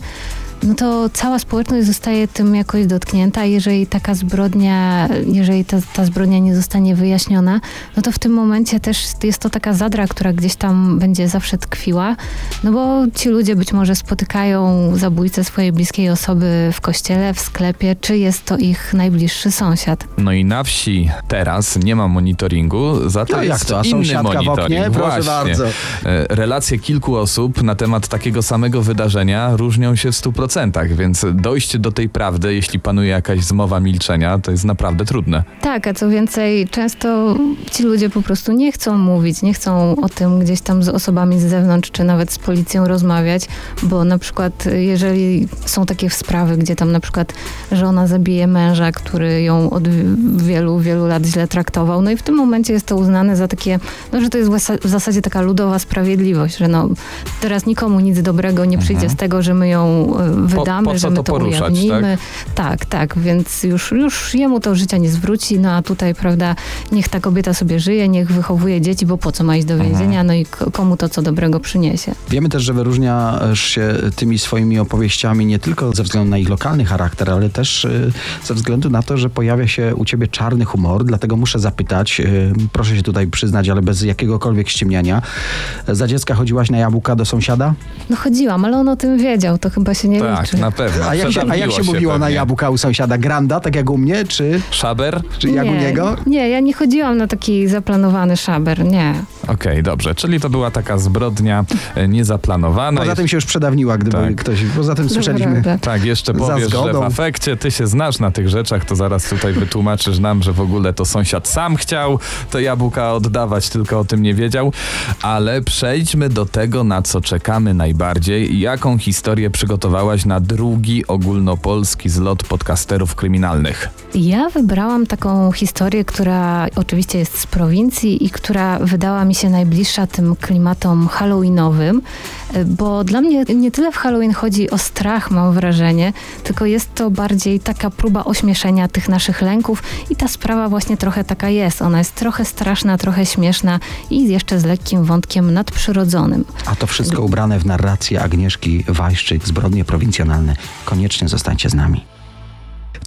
Speaker 8: no to cała społeczność zostaje tym jakoś dotknięta. Jeżeli taka zbrodnia, jeżeli ta, ta zbrodnia nie zostanie wyjaśniona, no to w tym momencie też jest to taka zadra, która gdzieś tam będzie zawsze tkwiła, no bo ci ludzie być może spotykają zabójcę swojej bliskiej osoby w kościele, w sklepie, czy jest to ich najbliższy sąsiad.
Speaker 5: No i na wsi teraz nie ma monitoringu, za to
Speaker 6: No
Speaker 5: jest
Speaker 6: jak to, a
Speaker 5: inny
Speaker 6: sąsiadka w
Speaker 5: monitoring.
Speaker 6: oknie? Proszę
Speaker 5: Właśnie.
Speaker 6: bardzo.
Speaker 5: E, Relacje kilku osób na temat takiego samego wydarzenia różnią się w 100%, więc dojście do tej prawdy, jeśli panuje jakaś zmowa milczenia, to jest naprawdę trudne.
Speaker 8: Tak, a co więcej, często ci ludzie po prostu nie chcą mówić, nie chcą o tym gdzieś tam z osobami z zewnątrz, czy nawet z policją rozmawiać, bo na przykład y, jeżeli są takie sprawy, gdzie tam na przykład żona zabije męża, który ją od wi- wielu, wielu lat źle traktował, no i w tym momencie jest to uznane za takie, no że to jest w zasa- w zasadzie taka ludowa sprawiedliwość, że no teraz nikomu nic dobrego nie przyjdzie z tego, że my ją y, wydamy,
Speaker 5: po co
Speaker 8: że my
Speaker 5: to
Speaker 8: to,
Speaker 5: poruszać,
Speaker 8: ujawnimy. Tak, tak, więc już, już jemu to życia nie zwróci, no a tutaj, prawda, niech ta kobieta sobie żyje, niech wychowuje dzieci, bo po co ma iść do więzienia, no i komu to co dobrego przyniesie.
Speaker 6: Wiemy też, że wyróżniasz się tymi swoimi opowieściami nie tylko ze względu na ich lokalny charakter, ale też y, ze względu na to, że pojawia się u ciebie czarny humor, dlatego muszę zapytać, y, proszę się tutaj przyznać, ale bez jakiegokolwiek ściemniania. Za dziecka chodziłaś na jabłka do sąsiada?
Speaker 8: No chodziłam, ale on o tym wiedział, to chyba się nie
Speaker 5: Tak, na pewno.
Speaker 6: A jak się, a jak się
Speaker 5: Przedawniło
Speaker 6: mówiło na
Speaker 5: pewnie.
Speaker 6: jabłka u sąsiada? Granda, tak jak u mnie, czy,
Speaker 5: Szaber?
Speaker 6: czy jak u
Speaker 8: nie,
Speaker 6: niego?
Speaker 8: Nie, ja nie chodziłam na taki zaplanowany szaber, nie.
Speaker 5: Okej, dobrze, czyli to była taka zbrodnia e, niezaplanowana.
Speaker 6: Poza tym się już przedawniła, gdyby
Speaker 5: Tak.
Speaker 6: ktoś... Poza tym słyszeliśmy...
Speaker 8: Dobra.
Speaker 5: Tak, jeszcze
Speaker 6: Za
Speaker 5: powiesz, że
Speaker 6: zgodą.
Speaker 5: w afekcie ty się znasz na tych rzeczach, to zaraz tutaj wytłumaczysz nam, że w ogóle to sąsiad sam chciał te jabłka oddawać, tylko o tym nie wiedział. Ale przejdźmy do tego, na co czekamy najbardziej. Jaką historię przygotowałaś na drugi ogólnopolski zlot podcasterów kryminalnych?
Speaker 8: Ja wybrałam taką historię, która oczywiście jest z prowincji i która wydała mi się najbliższa tym klimatom halloweenowym, bo dla mnie nie tyle w Halloween chodzi o strach, mam wrażenie, tylko jest to bardziej taka próba ośmieszenia tych naszych lęków i ta sprawa właśnie trochę taka jest. Ona jest trochę straszna, trochę śmieszna i jeszcze z lekkim wątkiem nadprzyrodzonym.
Speaker 6: A to wszystko ubrane w narrację Agnieszki Wajszczyk, Zbrodnie Prowincjonalne. Koniecznie zostańcie z nami.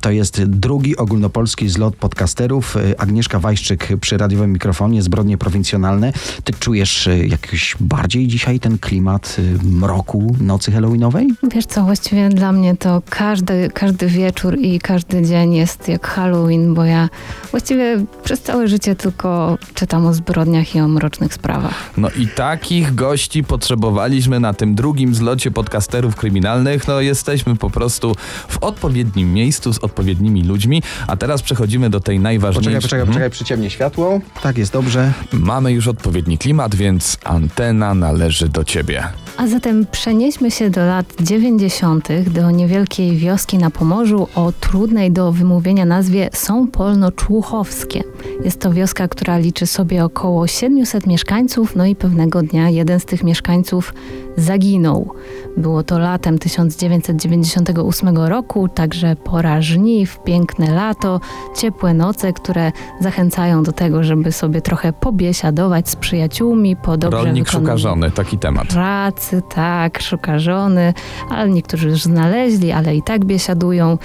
Speaker 6: To jest drugi ogólnopolski zlot podcasterów. Agnieszka Wajszczyk przy radiowym mikrofonie, Zbrodnie Prowincjonalne. Ty czujesz y, jakiś bardziej dzisiaj ten klimat y, mroku nocy halloweenowej?
Speaker 8: Wiesz co, właściwie dla mnie to każdy, każdy wieczór i każdy dzień jest jak Halloween, bo ja właściwie przez całe życie tylko czytam o zbrodniach i o mrocznych sprawach.
Speaker 5: No i takich gości potrzebowaliśmy na tym drugim zlocie podcasterów kryminalnych. No jesteśmy po prostu w odpowiednim miejscu z odpowiednimi ludźmi. A teraz przechodzimy do tej najważniejszej.
Speaker 6: Poczekaj, poczekaj,
Speaker 5: Mhm.
Speaker 6: poczekaj, przyciemnie światło. Tak, jest dobrze.
Speaker 5: Mamy już odpowiedni klimat, więc antena należy do ciebie.
Speaker 8: A zatem przenieśmy się do lat 90., do niewielkiej wioski na Pomorzu o trudnej do wymówienia nazwie Są Polno-Człuchowskie. Jest to wioska, która liczy sobie około 700 mieszkańców, no i pewnego dnia jeden z tych mieszkańców zaginął. Było to latem 1998 roku, także pora żniw. piękne lato, ciepłe noce, które zachęcają do tego, żeby sobie trochę pobiesiadować z przyjaciółmi po dobrze
Speaker 5: Rolnik szuka żony, taki temat.
Speaker 8: pracy, tak, szuka żony, ale niektórzy już znaleźli, ale i tak biesiadują.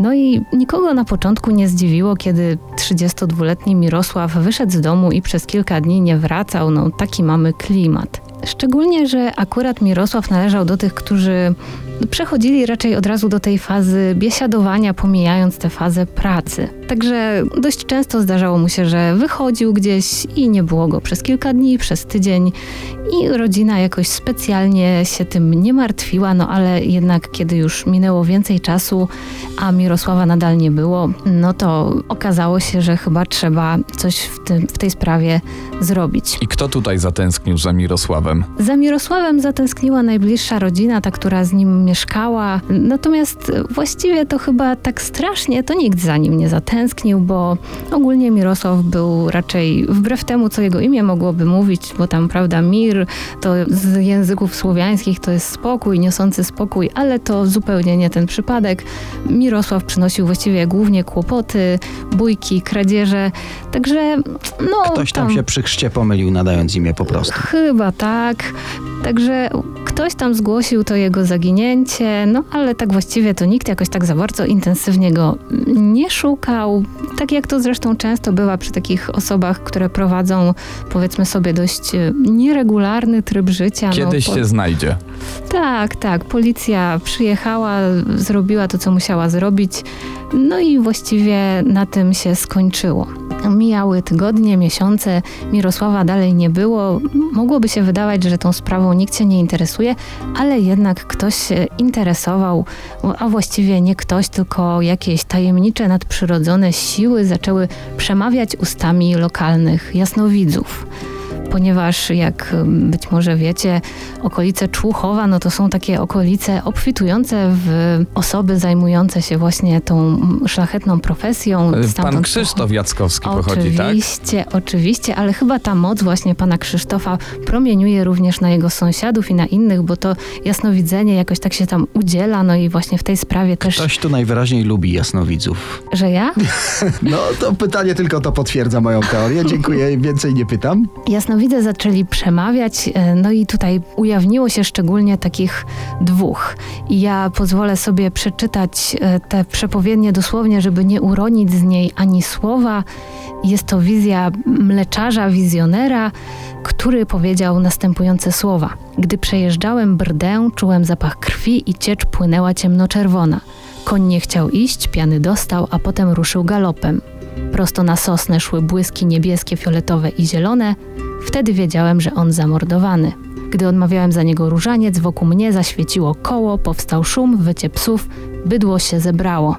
Speaker 8: No i nikogo na początku nie zdziwiło, kiedy 32-letni Mirosław wyszedł z domu i przez kilka dni nie wracał. No taki mamy klimat. Szczególnie, że akurat Mirosław należał do tych, którzy przechodzili raczej od razu do tej fazy biesiadowania, pomijając tę fazę pracy. Także dość często zdarzało mu się, że wychodził gdzieś i nie było go przez kilka dni, przez tydzień i rodzina jakoś specjalnie się tym nie martwiła, no ale jednak kiedy już minęło więcej czasu, a Mirosława nadal nie było, no to okazało się, że chyba trzeba coś w, tym, w tej sprawie zrobić.
Speaker 5: I kto tutaj zatęsknił za Mirosławem?
Speaker 8: Za Mirosławem zatęskniła najbliższa rodzina, ta, która z nim mieszkała. Natomiast właściwie to chyba tak strasznie to nikt za nim nie zatęsknił, bo ogólnie Mirosław był raczej wbrew temu, co jego imię mogłoby mówić, bo tam, prawda, mir to z języków słowiańskich to jest spokój, niosący spokój, ale to zupełnie nie ten przypadek. Mirosław przynosił właściwie głównie kłopoty, bójki, kradzieże, także no...
Speaker 6: Ktoś tam się przy chrzcie pomylił, nadając imię po prostu.
Speaker 8: Chyba tak. Także ktoś tam zgłosił to jego no ale tak właściwie to nikt jakoś tak za bardzo intensywnie go nie szukał. Tak jak to zresztą często bywa przy takich osobach, które prowadzą powiedzmy sobie dość e, nieregularny tryb życia.
Speaker 5: Kiedyś
Speaker 8: no,
Speaker 5: się znajdzie.
Speaker 8: Tak, tak. Policja przyjechała, zrobiła to, co musiała zrobić. No i właściwie na tym się skończyło. Mijały tygodnie, miesiące, Mirosława dalej nie było. Mogłoby się wydawać, że tą sprawą nikt się nie interesuje, ale jednak ktoś się interesował, a właściwie nie ktoś, tylko jakieś tajemnicze, nadprzyrodzone siły zaczęły przemawiać ustami lokalnych jasnowidzów ponieważ jak być może wiecie, okolice Człuchowa, no to są takie okolice obfitujące w osoby zajmujące się właśnie tą szlachetną profesją.
Speaker 5: Pan
Speaker 8: Stamtąd
Speaker 5: Krzysztof Jackowski pochodzi, tak?
Speaker 8: Oczywiście, oczywiście, ale chyba ta moc właśnie pana Krzysztofa promieniuje również na jego sąsiadów i na innych, bo to jasnowidzenie jakoś tak się tam udziela, no i właśnie w tej sprawie też,
Speaker 6: Ktoś tu najwyraźniej lubi jasnowidzów.
Speaker 8: że ja?
Speaker 6: No to pytanie tylko to potwierdza moją teorię. Dziękuję, więcej nie pytam.
Speaker 8: Jasnowidze zaczęli przemawiać, e, no i tutaj ujawniło się szczególnie takich dwóch. I ja pozwolę sobie przeczytać e, te przepowiednie dosłownie, żeby nie uronić z niej ani słowa. Jest to wizja mleczarza, wizjonera, który powiedział następujące słowa. Gdy przejeżdżałem brdę, czułem zapach krwi i ciecz płynęła ciemnoczerwona. Koń nie chciał iść, piany dostał, a potem ruszył galopem. Prosto na sosnę szły błyski niebieskie, fioletowe i zielone. Wtedy wiedziałem, że on zamordowany. Gdy odmawiałem za niego różaniec, wokół mnie zaświeciło koło, powstał szum, wycie psów, bydło się zebrało.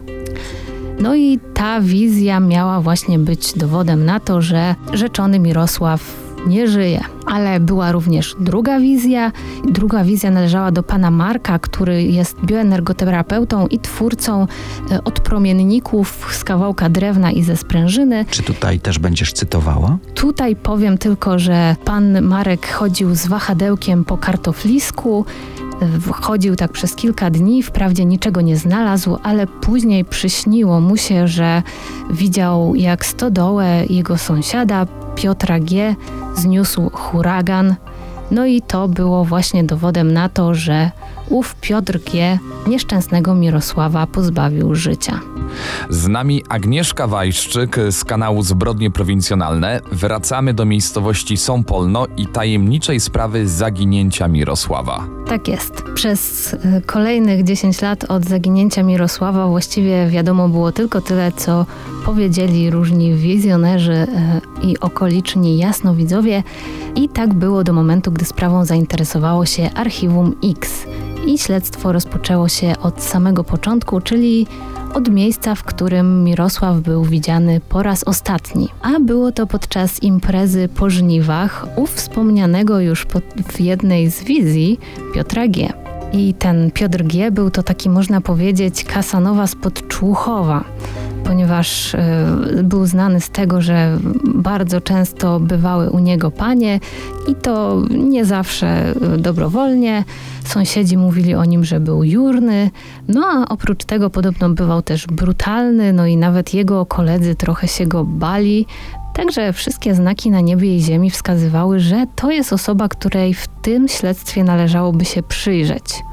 Speaker 8: No i ta wizja miała właśnie być dowodem na to, że rzeczony Mirosław nie żyje. Ale była również druga wizja. Druga wizja należała do pana Marka, który jest bioenergoterapeutą i twórcą e, odpromienników z kawałka drewna i ze sprężyny.
Speaker 6: Czy tutaj też będziesz cytowała?
Speaker 8: Tutaj powiem tylko, że pan Marek chodził z wahadełkiem po kartoflisku. Chodził tak przez kilka dni, wprawdzie niczego nie znalazł, ale później przyśniło mu się, że widział jak stodołę jego sąsiada Piotra G. zniósł huragan. No i to było właśnie dowodem na to, że ów Piotr G. nieszczęsnego Mirosława pozbawił życia.
Speaker 5: Z nami Agnieszka Wajszczyk z kanału Zbrodnie Prowincjonalne. Wracamy do miejscowości Sąpolno i tajemniczej sprawy zaginięcia Mirosława.
Speaker 8: Tak jest. Przez y, kolejnych 10 lat od zaginięcia Mirosława właściwie wiadomo było tylko tyle, co powiedzieli różni wizjonerzy y, i okoliczni jasnowidzowie. I tak było do momentu, gdy sprawą zainteresowało się Archiwum X. I śledztwo rozpoczęło się od samego początku, czyli od miejsca, w którym Mirosław był widziany po raz ostatni. A było to podczas imprezy po żniwach u wspomnianego już pod, w jednej z wizji Piotra G. I ten Piotr G był to taki, można powiedzieć, Kasanowa spod Człuchowa. Ponieważ e, był znany z tego, że bardzo często bywały u niego panie i to nie zawsze e, dobrowolnie. Sąsiedzi mówili o nim, że był jurny, no a oprócz tego podobno bywał też brutalny, no i nawet jego koledzy trochę się go bali. Także wszystkie znaki na niebie i ziemi wskazywały, że to jest osoba, której w tym śledztwie należałoby się przyjrzeć.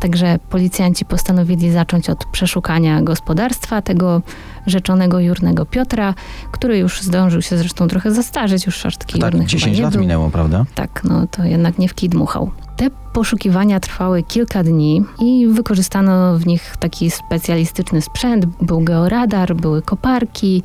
Speaker 8: Także policjanci postanowili zacząć od przeszukania gospodarstwa tego rzeczonego jurnego Piotra, który już zdążył się zresztą trochę zastarzeć, już aż taki
Speaker 6: Tak,
Speaker 8: jurny
Speaker 6: 10
Speaker 8: chyba nie
Speaker 6: lat minęło, prawda?
Speaker 8: Tak, no to jednak nie w kij dmuchał. Te poszukiwania trwały kilka dni i wykorzystano w nich taki specjalistyczny sprzęt. Był georadar, były koparki.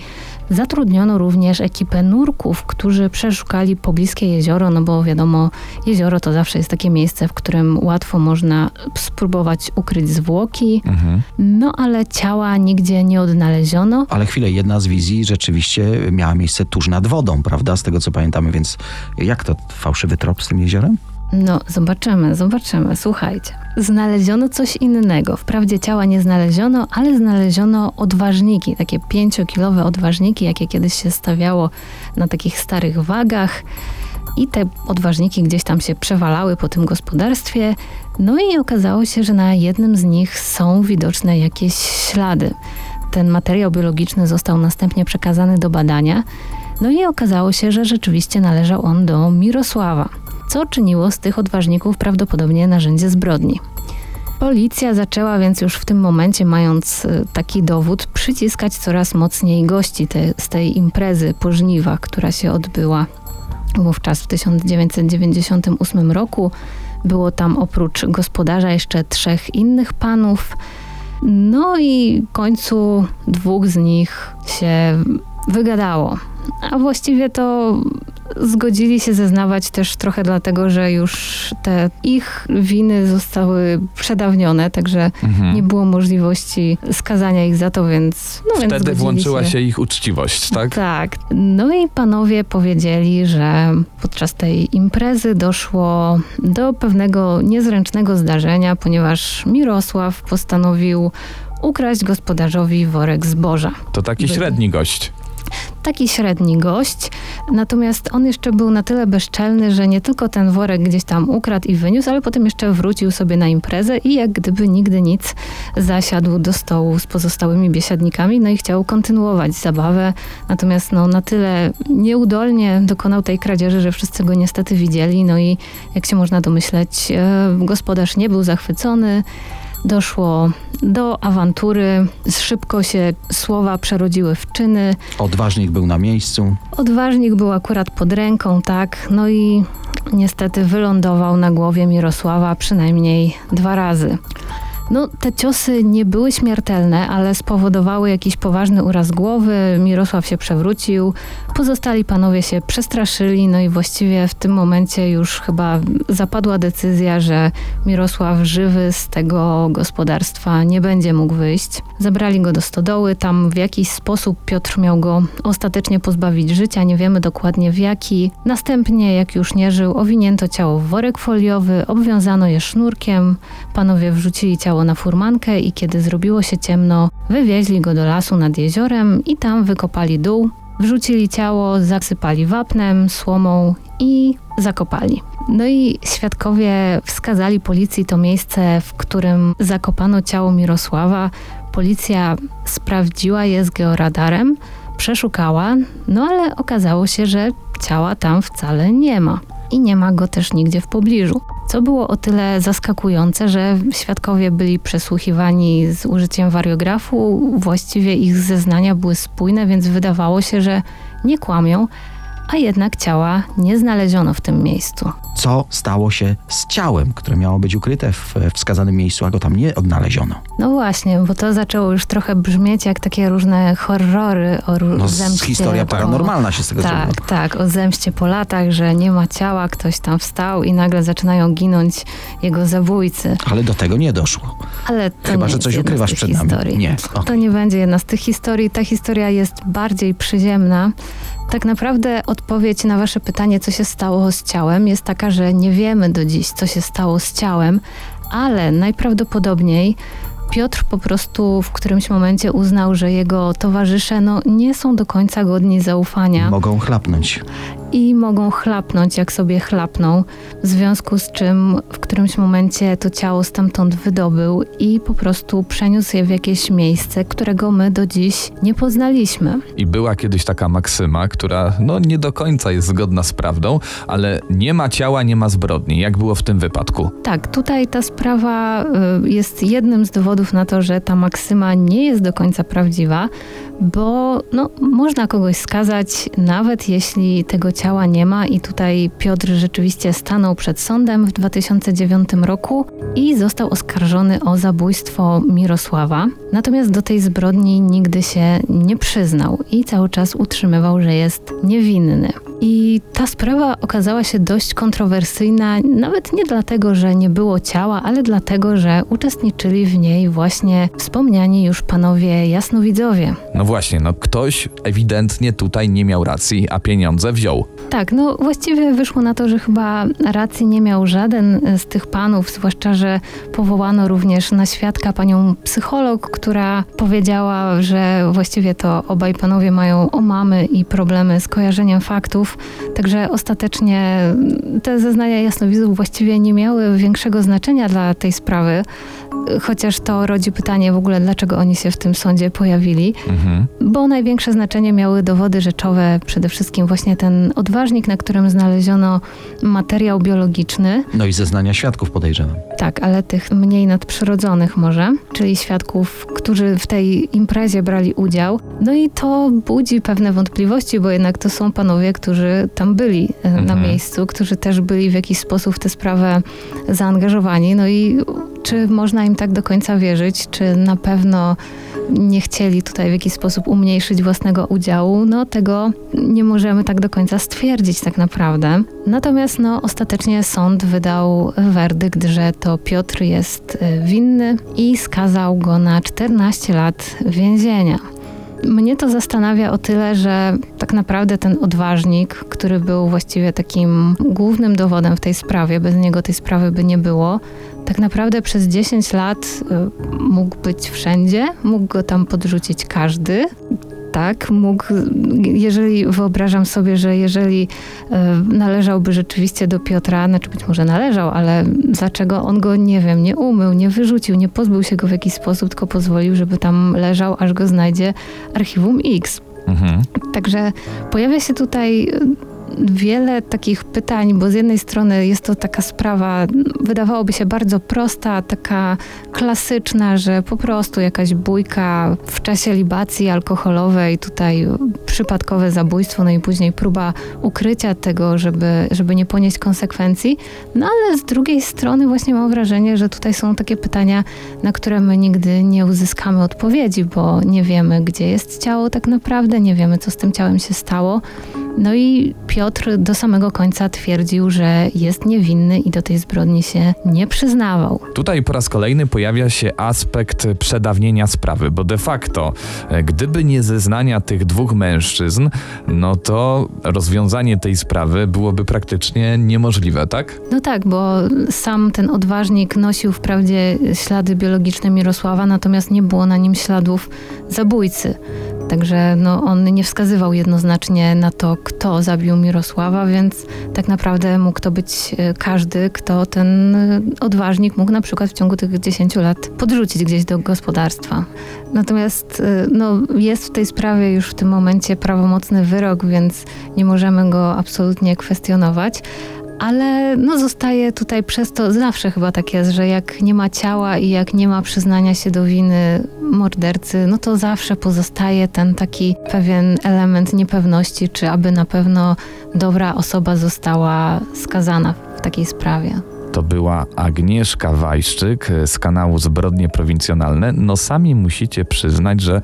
Speaker 8: Zatrudniono również ekipę nurków, którzy przeszukali pobliskie jezioro, no bo wiadomo, jezioro to zawsze jest takie miejsce, w którym łatwo można spróbować ukryć zwłoki.
Speaker 5: Mhm.
Speaker 8: No ale ciała nigdzie nie odnaleziono.
Speaker 6: Ale chwilę, jedna z wizji rzeczywiście miała miejsce tuż nad wodą, prawda? Z tego co pamiętamy, więc jak to fałszywy trop z tym jeziorem?
Speaker 8: No, zobaczymy, zobaczymy. Słuchajcie. Znaleziono coś innego. Wprawdzie ciała nie znaleziono, ale znaleziono odważniki, takie pięciokilowe odważniki, jakie kiedyś się stawiało na takich starych wagach. I te odważniki gdzieś tam się przewalały po tym gospodarstwie. No i okazało się, że na jednym z nich są widoczne jakieś ślady. Ten materiał biologiczny został następnie przekazany do badania. No i okazało się, że rzeczywiście należał on do Mirosława co czyniło z tych odważników prawdopodobnie narzędzie zbrodni. Policja zaczęła więc już w tym momencie, mając y, taki dowód, przyciskać coraz mocniej gości te, z tej imprezy po żniwach, która się odbyła wówczas w 1998 roku. Było tam oprócz gospodarza jeszcze trzech innych panów. No i w końcu dwóch z nich się wygadało. A właściwie to zgodzili się zeznawać też trochę dlatego, że już te ich winy zostały przedawnione, także
Speaker 5: Mhm.
Speaker 8: nie było możliwości skazania ich za to, więc no więc
Speaker 5: Wtedy
Speaker 8: zgodzili
Speaker 5: włączyła
Speaker 8: się.
Speaker 5: się ich uczciwość, tak?
Speaker 8: Tak. No i panowie powiedzieli, że podczas tej imprezy doszło do pewnego niezręcznego zdarzenia, ponieważ Mirosław postanowił ukraść gospodarzowi worek zboża.
Speaker 5: To taki
Speaker 8: Byli.
Speaker 5: średni gość.
Speaker 8: Taki średni gość, natomiast on jeszcze był na tyle bezczelny, że nie tylko ten worek gdzieś tam ukradł i wyniósł, ale potem jeszcze wrócił sobie na imprezę i jak gdyby nigdy nic zasiadł do stołu z pozostałymi biesiadnikami, no i chciał kontynuować zabawę, natomiast no na tyle nieudolnie dokonał tej kradzieży, że wszyscy go niestety widzieli, no i jak się można domyśleć, e, gospodarz nie był zachwycony, doszło do awantury, szybko się słowa przerodziły w czyny,
Speaker 6: Odważnik był na miejscu.
Speaker 8: Odważnik był akurat pod ręką, tak, no i niestety wylądował na głowie Mirosława przynajmniej dwa razy. No, te ciosy nie były śmiertelne, ale spowodowały jakiś poważny uraz głowy. Mirosław się przewrócił, pozostali panowie się przestraszyli, no i właściwie w tym momencie już chyba zapadła decyzja, że Mirosław żywy z tego gospodarstwa nie będzie mógł wyjść. Zabrali go do stodoły, tam w jakiś sposób Piotr miał go ostatecznie pozbawić życia, nie wiemy dokładnie w jaki. Następnie, jak już nie żył, owinięto ciało w worek foliowy, obwiązano je sznurkiem, panowie wrzucili ciało na furmankę i kiedy zrobiło się ciemno, wywieźli go do lasu nad jeziorem i tam wykopali dół, wrzucili ciało, zasypali wapnem, słomą i zakopali. No i świadkowie wskazali policji to miejsce, w którym zakopano ciało Mirosława. Policja sprawdziła je z georadarem, przeszukała, no ale okazało się, że ciała tam wcale nie ma. I nie ma go też nigdzie w pobliżu. Co było o tyle zaskakujące, że świadkowie byli przesłuchiwani z użyciem wariografu, właściwie ich zeznania były spójne, więc wydawało się, że nie kłamią, a jednak ciała nie znaleziono w tym miejscu.
Speaker 6: Co stało się z ciałem, które miało być ukryte w wskazanym miejscu, a go tam nie odnaleziono?
Speaker 8: No właśnie, bo to zaczęło już trochę brzmieć jak takie różne horrory o
Speaker 6: No,
Speaker 8: zemście.
Speaker 6: historia paranormalna się z tego zrobiła.
Speaker 8: Tak, tak, o zemście po latach, że nie ma ciała, ktoś tam wstał i nagle zaczynają ginąć jego zabójcy.
Speaker 6: Ale do tego nie doszło.
Speaker 8: Ale to
Speaker 6: Chyba, że coś ukrywasz przed nami.
Speaker 8: historii.
Speaker 6: Nie,
Speaker 8: To
Speaker 6: okej.
Speaker 8: nie będzie jedna z tych historii. Ta historia jest bardziej przyziemna. Tak naprawdę odpowiedź na wasze pytanie, co się stało z ciałem, jest taka, że nie wiemy do dziś, co się stało z ciałem, ale najprawdopodobniej Piotr po prostu w którymś momencie uznał, że jego towarzysze no, nie są do końca godni zaufania
Speaker 6: Mogą chlapnąć.
Speaker 8: I mogą chlapnąć, jak sobie chlapną. W związku z czym w którymś momencie to ciało stamtąd wydobył i po prostu przeniósł je w jakieś miejsce, którego my do dziś nie poznaliśmy.
Speaker 5: I była kiedyś taka maksyma, która no nie do końca jest zgodna z prawdą, ale nie ma ciała, nie ma zbrodni. Jak było w tym wypadku?
Speaker 8: Tak, tutaj ta sprawa y, jest jednym z dowodów na to, że ta maksyma nie jest do końca prawdziwa, bo no, można kogoś skazać, nawet jeśli tego ciała nie ma. I tutaj Piotr rzeczywiście stanął przed sądem w 2009 roku i został oskarżony o zabójstwo Mirosława. Natomiast do tej zbrodni nigdy się nie przyznał i cały czas utrzymywał, że jest niewinny. I ta sprawa okazała się dość kontrowersyjna, nawet nie dlatego, że nie było ciała, ale dlatego, że uczestniczyli w niej właśnie wspomniani już panowie jasnowidzowie.
Speaker 5: No właśnie, no ktoś ewidentnie tutaj nie miał racji, a pieniądze wziął.
Speaker 8: Tak, no właściwie wyszło na to, że chyba racji nie miał żaden z tych panów, zwłaszcza, że powołano również na świadka panią psycholog, która powiedziała, że właściwie to obaj panowie mają omamy i problemy z kojarzeniem faktów, także ostatecznie te zeznania jasnowidzów właściwie nie miały większego znaczenia dla tej sprawy, chociaż to rodzi pytanie w ogóle, dlaczego oni się w tym sądzie pojawili,
Speaker 5: Mhm.
Speaker 8: bo największe znaczenie miały dowody rzeczowe, przede wszystkim właśnie ten odważnik, na którym znaleziono materiał biologiczny,
Speaker 6: No i zeznania świadków podejrzewam.
Speaker 8: tak, ale tych mniej nadprzyrodzonych może, czyli świadków, którzy w tej imprezie brali udział. No i to budzi pewne wątpliwości, bo jednak to są panowie, którzy tam byli e, na
Speaker 5: Mhm.
Speaker 8: miejscu, którzy też byli w jakiś sposób w tę sprawę zaangażowani. No i czy można im tak do końca wierzyć, czy na pewno nie chcieli tutaj w jakiś sposób umniejszyć własnego udziału, no tego nie możemy tak do końca stwierdzić tak naprawdę. Natomiast no ostatecznie sąd wydał werdykt, że to Piotr jest y, winny i skazał go na 14 lat więzienia. Mnie to zastanawia o tyle, że tak naprawdę ten odważnik, który był właściwie takim głównym dowodem w tej sprawie, bez niego tej sprawy by nie było, tak naprawdę przez 10 lat y, mógł być wszędzie, mógł go tam podrzucić każdy. Tak, mógł, jeżeli wyobrażam sobie, że jeżeli e, należałby rzeczywiście do Piotra, znaczy być może należał, ale dlaczego on go, nie wiem, nie umył, nie wyrzucił, nie pozbył się go w jakiś sposób, tylko pozwolił, żeby tam leżał, aż go znajdzie archiwum X.
Speaker 5: Mhm.
Speaker 8: Także pojawia się tutaj wiele takich pytań, bo z jednej strony jest to taka sprawa, wydawałoby się bardzo prosta, taka klasyczna, że po prostu jakaś bójka w czasie libacji alkoholowej, tutaj przypadkowe zabójstwo, no i później próba ukrycia tego, żeby, żeby nie ponieść konsekwencji. No ale z drugiej strony właśnie mam wrażenie, że tutaj są takie pytania, na które my nigdy nie uzyskamy odpowiedzi, bo nie wiemy, gdzie jest ciało tak naprawdę, nie wiemy, co z tym ciałem się stało. No i Piotr do samego końca twierdził, że jest niewinny i do tej zbrodni się nie przyznawał.
Speaker 5: Tutaj po raz kolejny pojawia się aspekt przedawnienia sprawy, bo de facto, e, gdyby nie zeznania tych dwóch mężczyzn, no to rozwiązanie tej sprawy byłoby praktycznie niemożliwe, tak?
Speaker 8: No tak, bo sam ten odważnik nosił wprawdzie ślady biologiczne Mirosława, natomiast nie było na nim śladów zabójcy. Także no, on nie wskazywał jednoznacznie na to, kto zabił Mirosława, więc tak naprawdę mógł to być e, każdy, kto ten e, odważnik mógł na przykład w ciągu tych 10 lat podrzucić gdzieś do gospodarstwa. Natomiast e, no, jest w tej sprawie już w tym momencie prawomocny wyrok, więc nie możemy go absolutnie kwestionować. Ale no zostaje tutaj przez to, zawsze chyba tak jest, że jak nie ma ciała i jak nie ma przyznania się do winy mordercy, no to zawsze pozostaje ten taki pewien element niepewności, czy aby na pewno dobra osoba została skazana w takiej sprawie.
Speaker 5: To była Agnieszka Wajszczyk z kanału Zbrodnie Prowincjonalne. No sami musicie przyznać, że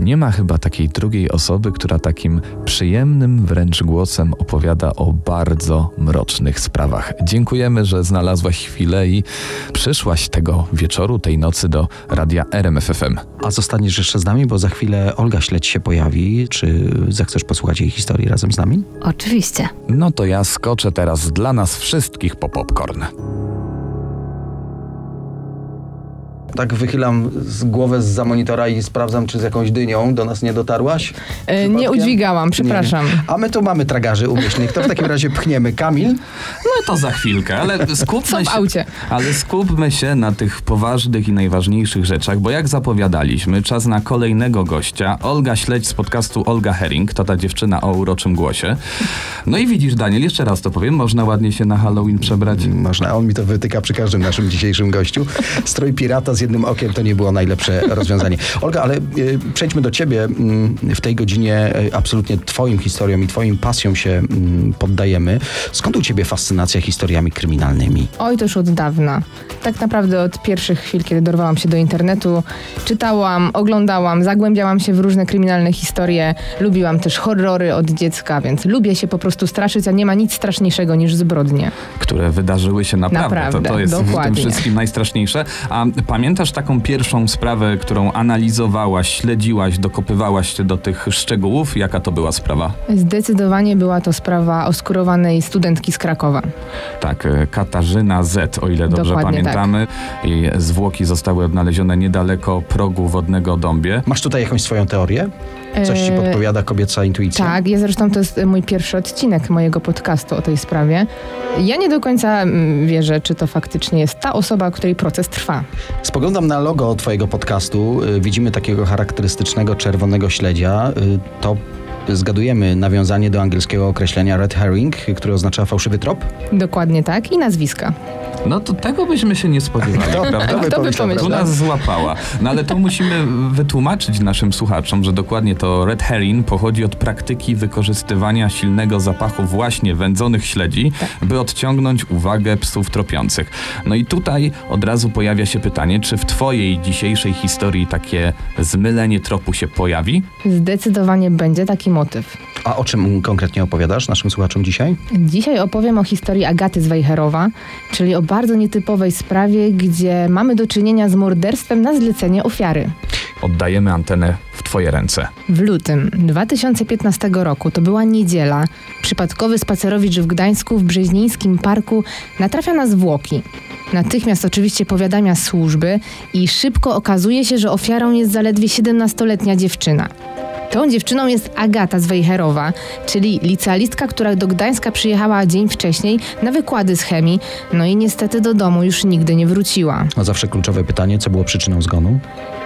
Speaker 5: nie ma chyba takiej drugiej osoby, która takim przyjemnym wręcz głosem opowiada o bardzo mrocznych sprawach. Dziękujemy, że znalazłaś chwilę i przyszłaś tego wieczoru, tej nocy do radia RMFFM.
Speaker 6: A zostaniesz jeszcze z nami, bo za chwilę Olga Śledź się pojawi. Czy zechcesz posłuchać jej historii razem z nami?
Speaker 8: Oczywiście.
Speaker 5: No to ja skoczę teraz dla nas wszystkich po popcorn.
Speaker 6: Tak wychylam z głowę z monitora i sprawdzam, czy z jakąś dynią do nas nie dotarłaś.
Speaker 4: E, nie udźwigałam, przepraszam.
Speaker 6: Nie. A my tu mamy tragarzy umyślnych. To w takim razie pchniemy. Kamil?
Speaker 5: No to za chwilkę, ale skupmy się.
Speaker 4: aucie.
Speaker 5: Ale skupmy się na tych poważnych i najważniejszych rzeczach, bo jak zapowiadaliśmy, czas na kolejnego gościa. Olga Śledź z podcastu Olga Herring, to ta dziewczyna o uroczym głosie. No i widzisz, Daniel, jeszcze raz to powiem, można ładnie się na Halloween przebrać.
Speaker 6: Można, on mi to wytyka przy każdym naszym dzisiejszym gościu. Strój pirata z jednym okiem to nie było najlepsze rozwiązanie. Olga, ale y, przejdźmy do ciebie. Mm, W tej godzinie y, absolutnie twoim historiom i twoim pasjom się mm, poddajemy. Skąd u ciebie fascynacja historiami kryminalnymi?
Speaker 4: Oj, to już od dawna. Tak naprawdę od pierwszych chwil, kiedy dorwałam się do internetu, czytałam, oglądałam, zagłębiałam się w różne kryminalne historie. Lubiłam też horrory od dziecka, więc lubię się po prostu straszyć, a nie ma nic straszniejszego niż zbrodnie.
Speaker 5: które wydarzyły się naprawdę.
Speaker 4: Naprawdę,
Speaker 5: to, to jest w tym
Speaker 4: dokładnie.
Speaker 5: wszystkim najstraszniejsze. A pamiętasz taką pierwszą sprawę, którą analizowałaś, śledziłaś, dokopywałaś się do tych szczegółów? Jaka to była sprawa?
Speaker 4: Zdecydowanie była to sprawa oskurowanej studentki z Krakowa.
Speaker 5: Tak, e, Katarzyna Z, o ile dobrze
Speaker 4: Dokładnie
Speaker 5: pamiętamy. Jej zwłoki zostały odnalezione niedaleko progu wodnego Dąbie.
Speaker 6: Masz tutaj jakąś swoją teorię? Coś ci
Speaker 4: Eee,
Speaker 6: podpowiada kobieca intuicja?
Speaker 4: Tak, ja zresztą to jest mój pierwszy odcinek mojego podcastu o tej sprawie. Ja nie do końca mm, wierzę, czy to faktycznie jest ta osoba, której proces trwa.
Speaker 6: Spoglądam na logo twojego podcastu. Y, Widzimy takiego charakterystycznego czerwonego śledzia. Y, To zgadujemy nawiązanie do angielskiego określenia red herring, które oznacza fałszywy trop.
Speaker 4: Dokładnie tak i nazwiska.
Speaker 5: No to tego byśmy się nie spodziewali,
Speaker 6: Kto-
Speaker 5: prawda?
Speaker 6: kto by
Speaker 4: Kto by
Speaker 6: pomyślał?
Speaker 5: Tu nas złapała. No ale to musimy wytłumaczyć naszym słuchaczom, że dokładnie to red herring pochodzi od praktyki wykorzystywania silnego zapachu właśnie wędzonych śledzi, by odciągnąć uwagę psów tropiących. No i tutaj od razu pojawia się pytanie, czy w twojej dzisiejszej historii takie zmylenie tropu się pojawi?
Speaker 4: Zdecydowanie będzie taki motyw.
Speaker 6: A o czym konkretnie opowiadasz naszym słuchaczom dzisiaj?
Speaker 4: Dzisiaj opowiem o historii Agaty z Wejherowa, czyli o bardzo nietypowej sprawie, gdzie mamy do czynienia z morderstwem na zlecenie ofiary.
Speaker 5: Oddajemy antenę w twoje ręce.
Speaker 4: W lutym 2015 roku, to była niedziela, przypadkowy spacerowicz w Gdańsku w Brzeźnińskim Parku natrafia na zwłoki. Natychmiast oczywiście powiadamia służby i szybko okazuje się, że ofiarą jest zaledwie 17-letnia dziewczyna. Tą dziewczyną jest Agata z Wejherowa, czyli licealistka, która do Gdańska przyjechała dzień wcześniej na wykłady z chemii, no i niestety do domu już nigdy nie wróciła.
Speaker 6: No zawsze kluczowe pytanie, co było przyczyną zgonu?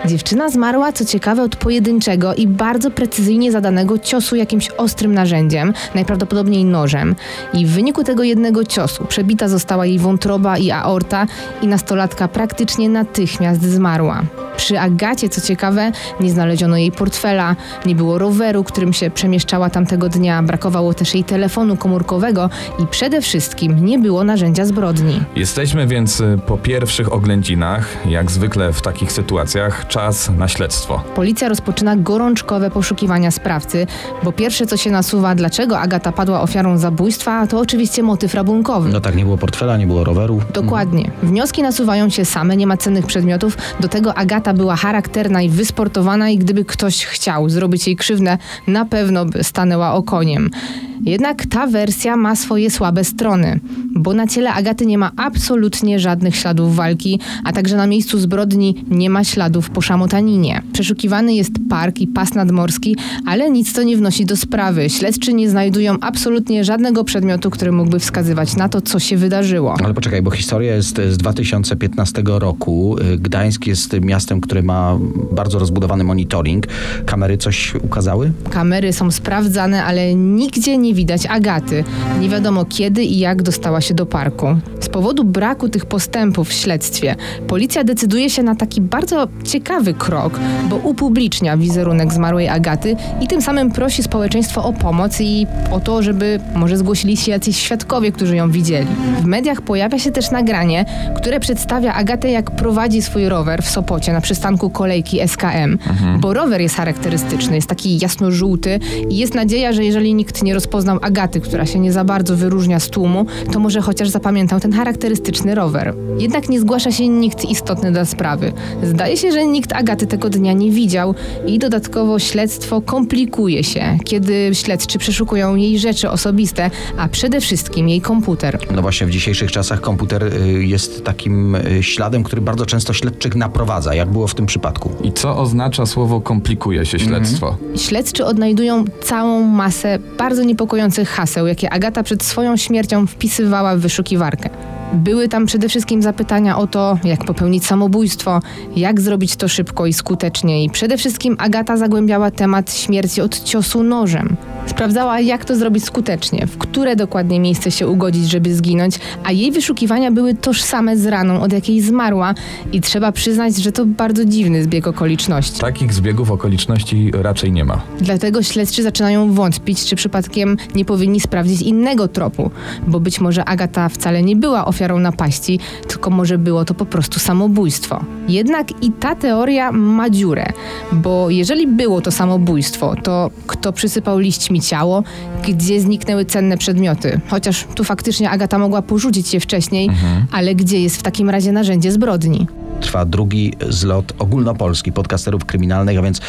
Speaker 4: Dziewczyna zmarła, co ciekawe, od pojedynczego i bardzo precyzyjnie zadanego ciosu jakimś ostrym narzędziem, najprawdopodobniej nożem. I w wyniku tego jednego ciosu przebita została jej wątroba i aorta i nastolatka praktycznie natychmiast zmarła. Przy Agacie, co ciekawe, nie znaleziono jej portfela, nie było roweru, którym się przemieszczała tamtego dnia, brakowało też jej telefonu komórkowego i przede wszystkim nie było narzędzia zbrodni.
Speaker 5: Jesteśmy więc y, po pierwszych oględzinach, jak zwykle w takich sytuacjach, czas na śledztwo.
Speaker 4: Policja rozpoczyna gorączkowe poszukiwania sprawcy, bo pierwsze co się nasuwa, dlaczego Agata padła ofiarą zabójstwa, to oczywiście motyw rabunkowy.
Speaker 6: No tak, nie było portfela, nie było roweru.
Speaker 4: Dokładnie. Wnioski nasuwają się same, nie ma cennych przedmiotów. Do tego Agata była charakterna i wysportowana i gdyby ktoś chciał zrobić jej krzywdę, na pewno by stanęła okoniem. Jednak ta wersja ma swoje słabe strony, bo na ciele Agaty nie ma absolutnie żadnych śladów walki, a także na miejscu zbrodni nie ma śladów po szamotaninie. Przeszukiwany jest park i pas nadmorski, ale nic to nie wnosi do sprawy. Śledczy nie znajdują absolutnie żadnego przedmiotu, który mógłby wskazywać na to, co się wydarzyło.
Speaker 6: Ale poczekaj, bo historia jest z 2015 roku. Gdańsk jest miastem, które ma bardzo rozbudowany monitoring. Kamery coś ukazały?
Speaker 4: Kamery są sprawdzane, ale nigdzie nie widać Agaty. Nie wiadomo kiedy i jak dostała się do parku. Z powodu braku tych postępów w śledztwie, policja decyduje się na taki bardzo ciekawy krok, bo upublicznia wizerunek zmarłej Agaty i tym samym prosi społeczeństwo o pomoc i o to, żeby może zgłosili się jacyś świadkowie, którzy ją widzieli. W mediach pojawia się też nagranie, które przedstawia Agatę, jak prowadzi swój rower w Sopocie na przystanku kolejki SKM, bo rower jest charakterystyczny. Charakterystyczny, jest taki jasno-żółty i jest nadzieja, że jeżeli nikt nie rozpoznał Agaty, która się nie za bardzo wyróżnia z tłumu, to może chociaż zapamiętał ten charakterystyczny rower. Jednak nie zgłasza się nikt istotny dla sprawy. Zdaje się, że nikt Agaty tego dnia nie widział i dodatkowo śledztwo komplikuje się, kiedy śledczy przeszukują jej rzeczy osobiste, a przede wszystkim jej komputer.
Speaker 6: No właśnie w dzisiejszych czasach komputer y, jest takim y, śladem, który bardzo często śledczych naprowadza, jak było w tym przypadku.
Speaker 5: I co oznacza słowo komplikuje się śledztwo?
Speaker 4: Śledczy odnajdują całą masę bardzo niepokojących haseł, jakie Agata przed swoją śmiercią wpisywała w wyszukiwarkę. Były tam przede wszystkim zapytania o to, jak popełnić samobójstwo, jak zrobić to szybko i skutecznie. I przede wszystkim Agata zagłębiała temat śmierci od ciosu nożem. Sprawdzała, jak to zrobić skutecznie, w które dokładnie miejsce się ugodzić, żeby zginąć, a jej wyszukiwania były tożsame z raną, od jakiej zmarła i trzeba przyznać, że to bardzo dziwny zbieg okoliczności.
Speaker 5: Takich zbiegów okoliczności raczej nie ma.
Speaker 4: Dlatego śledczy zaczynają wątpić, czy przypadkiem nie powinni sprawdzić innego tropu, bo być może Agata wcale nie była ofiarą napaści, tylko może było to po prostu samobójstwo. Jednak i ta teoria ma dziurę, bo jeżeli było to samobójstwo, to kto przysypał liśćmi ciało, gdzie zniknęły cenne przedmioty? Chociaż tu faktycznie Agata mogła porzucić je wcześniej, ale gdzie jest w takim razie narzędzie zbrodni?
Speaker 6: Trwa drugi zlot ogólnopolski podcasterów kryminalnych, a więc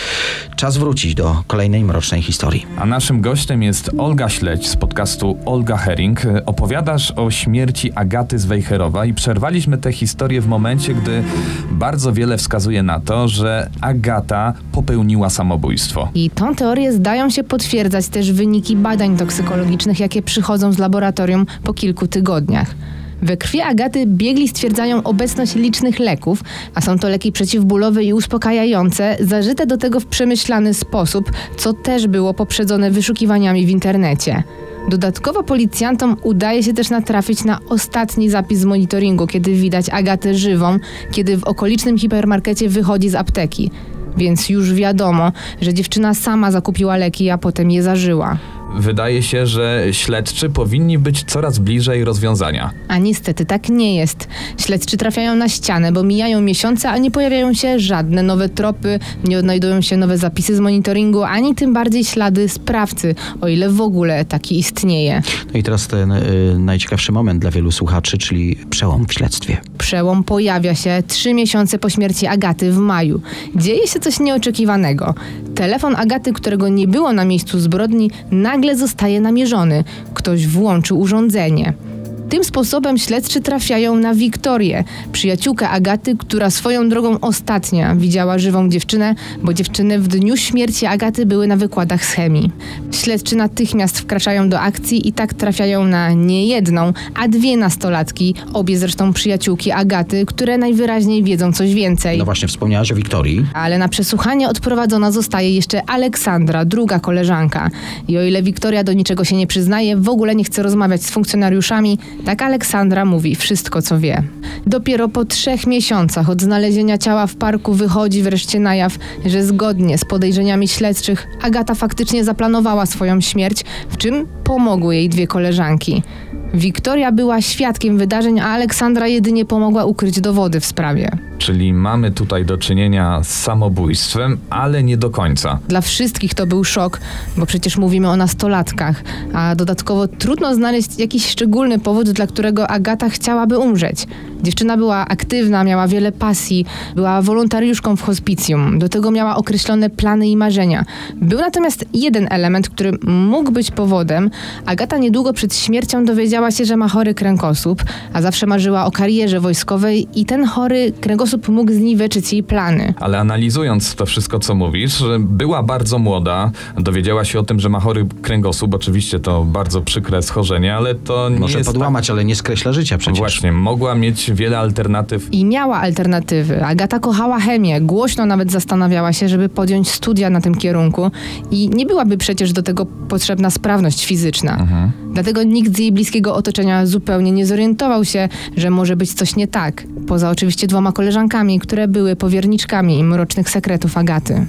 Speaker 6: czas wrócić do kolejnej mrocznej historii.
Speaker 5: A naszym gościem jest Olga Śledź z podcastu Olga Herring. Opowiadasz o śmierci Agaty z Wejherowa i przerwaliśmy tę historię w momencie, gdy bardzo wiele wskazuje na to, że Agata popełniła samobójstwo.
Speaker 4: I tą teorię zdają się potwierdzać też wyniki badań toksykologicznych, jakie przychodzą z laboratorium po kilku tygodniach. We krwi Agaty biegli stwierdzają obecność licznych leków, a są to leki przeciwbólowe i uspokajające, zażyte do tego w przemyślany sposób, co też było poprzedzone wyszukiwaniami w internecie. Dodatkowo policjantom udaje się też natrafić na ostatni zapis z monitoringu, kiedy widać Agatę żywą, kiedy w okolicznym hipermarkecie wychodzi z apteki. Więc już wiadomo, że dziewczyna sama zakupiła leki, a potem je zażyła.
Speaker 5: Wydaje się, że śledczy powinni być coraz bliżej rozwiązania.
Speaker 4: A niestety tak nie jest. Śledczy trafiają na ścianę, bo mijają miesiące, a nie pojawiają się żadne nowe tropy, nie odnajdują się nowe zapisy z monitoringu, ani tym bardziej ślady sprawcy, o ile w ogóle taki istnieje.
Speaker 6: No i teraz ten y, najciekawszy moment dla wielu słuchaczy, czyli przełom w śledztwie.
Speaker 4: Przełom pojawia się trzy miesiące po śmierci Agaty w maju. Dzieje się coś nieoczekiwanego. Telefon Agaty, którego nie było na miejscu zbrodni, nagle zostaje namierzony. Ktoś włączył urządzenie. Tym sposobem śledczy trafiają na Wiktorię, przyjaciółkę Agaty, która swoją drogą ostatnia widziała żywą dziewczynę, bo dziewczyny w dniu śmierci Agaty były na wykładach z chemii. Śledczy natychmiast wkraczają do akcji i tak trafiają na nie jedną, a dwie nastolatki, obie zresztą przyjaciółki Agaty, które najwyraźniej wiedzą coś więcej.
Speaker 6: No właśnie, wspomniałaś o Wiktorii.
Speaker 4: Ale na przesłuchanie odprowadzona zostaje jeszcze Aleksandra, druga koleżanka. I o ile Wiktoria do niczego się nie przyznaje, w ogóle nie chce rozmawiać z funkcjonariuszami, tak Aleksandra mówi wszystko, co wie. Dopiero po trzech miesiącach od znalezienia ciała w parku wychodzi wreszcie na jaw, że zgodnie z podejrzeniami śledczych Agata faktycznie zaplanowała swoją śmierć, w czym pomogły jej dwie koleżanki. Wiktoria była świadkiem wydarzeń, a Aleksandra jedynie pomogła ukryć dowody w sprawie.
Speaker 5: Czyli mamy tutaj do czynienia z samobójstwem, ale nie do końca.
Speaker 4: Dla wszystkich to był szok, bo przecież mówimy o nastolatkach, a dodatkowo trudno znaleźć jakiś szczególny powód, dla którego Agata chciałaby umrzeć. Dziewczyna była aktywna, miała wiele pasji, była wolontariuszką w hospicjum, do tego miała określone plany i marzenia. Był natomiast jeden element, który mógł być powodem. Agata niedługo przed śmiercią dowiedziała się, że ma chory kręgosłup, a zawsze marzyła o karierze wojskowej i ten chory kręgosłup mógł zniweczyć jej plany.
Speaker 5: Ale analizując to wszystko, co mówisz, była bardzo młoda, dowiedziała się o tym, że ma chory kręgosłup. Oczywiście to bardzo przykre schorzenie, ale to nie
Speaker 6: Może
Speaker 5: jest
Speaker 6: podłamać, ale nie skreśla życia
Speaker 5: tak...
Speaker 6: przecież.
Speaker 5: Właśnie, mogła mieć wiele alternatyw.
Speaker 4: I miała alternatywy. Agata kochała chemię, głośno nawet zastanawiała się, żeby podjąć studia na tym kierunku i nie byłaby przecież do tego potrzebna sprawność fizyczna. Dlatego nikt z jej bliskiego otoczenia zupełnie nie zorientował się, że może być coś nie tak. Poza oczywiście dwoma koleżankami, które były powierniczkami mrocznych sekretów Agaty.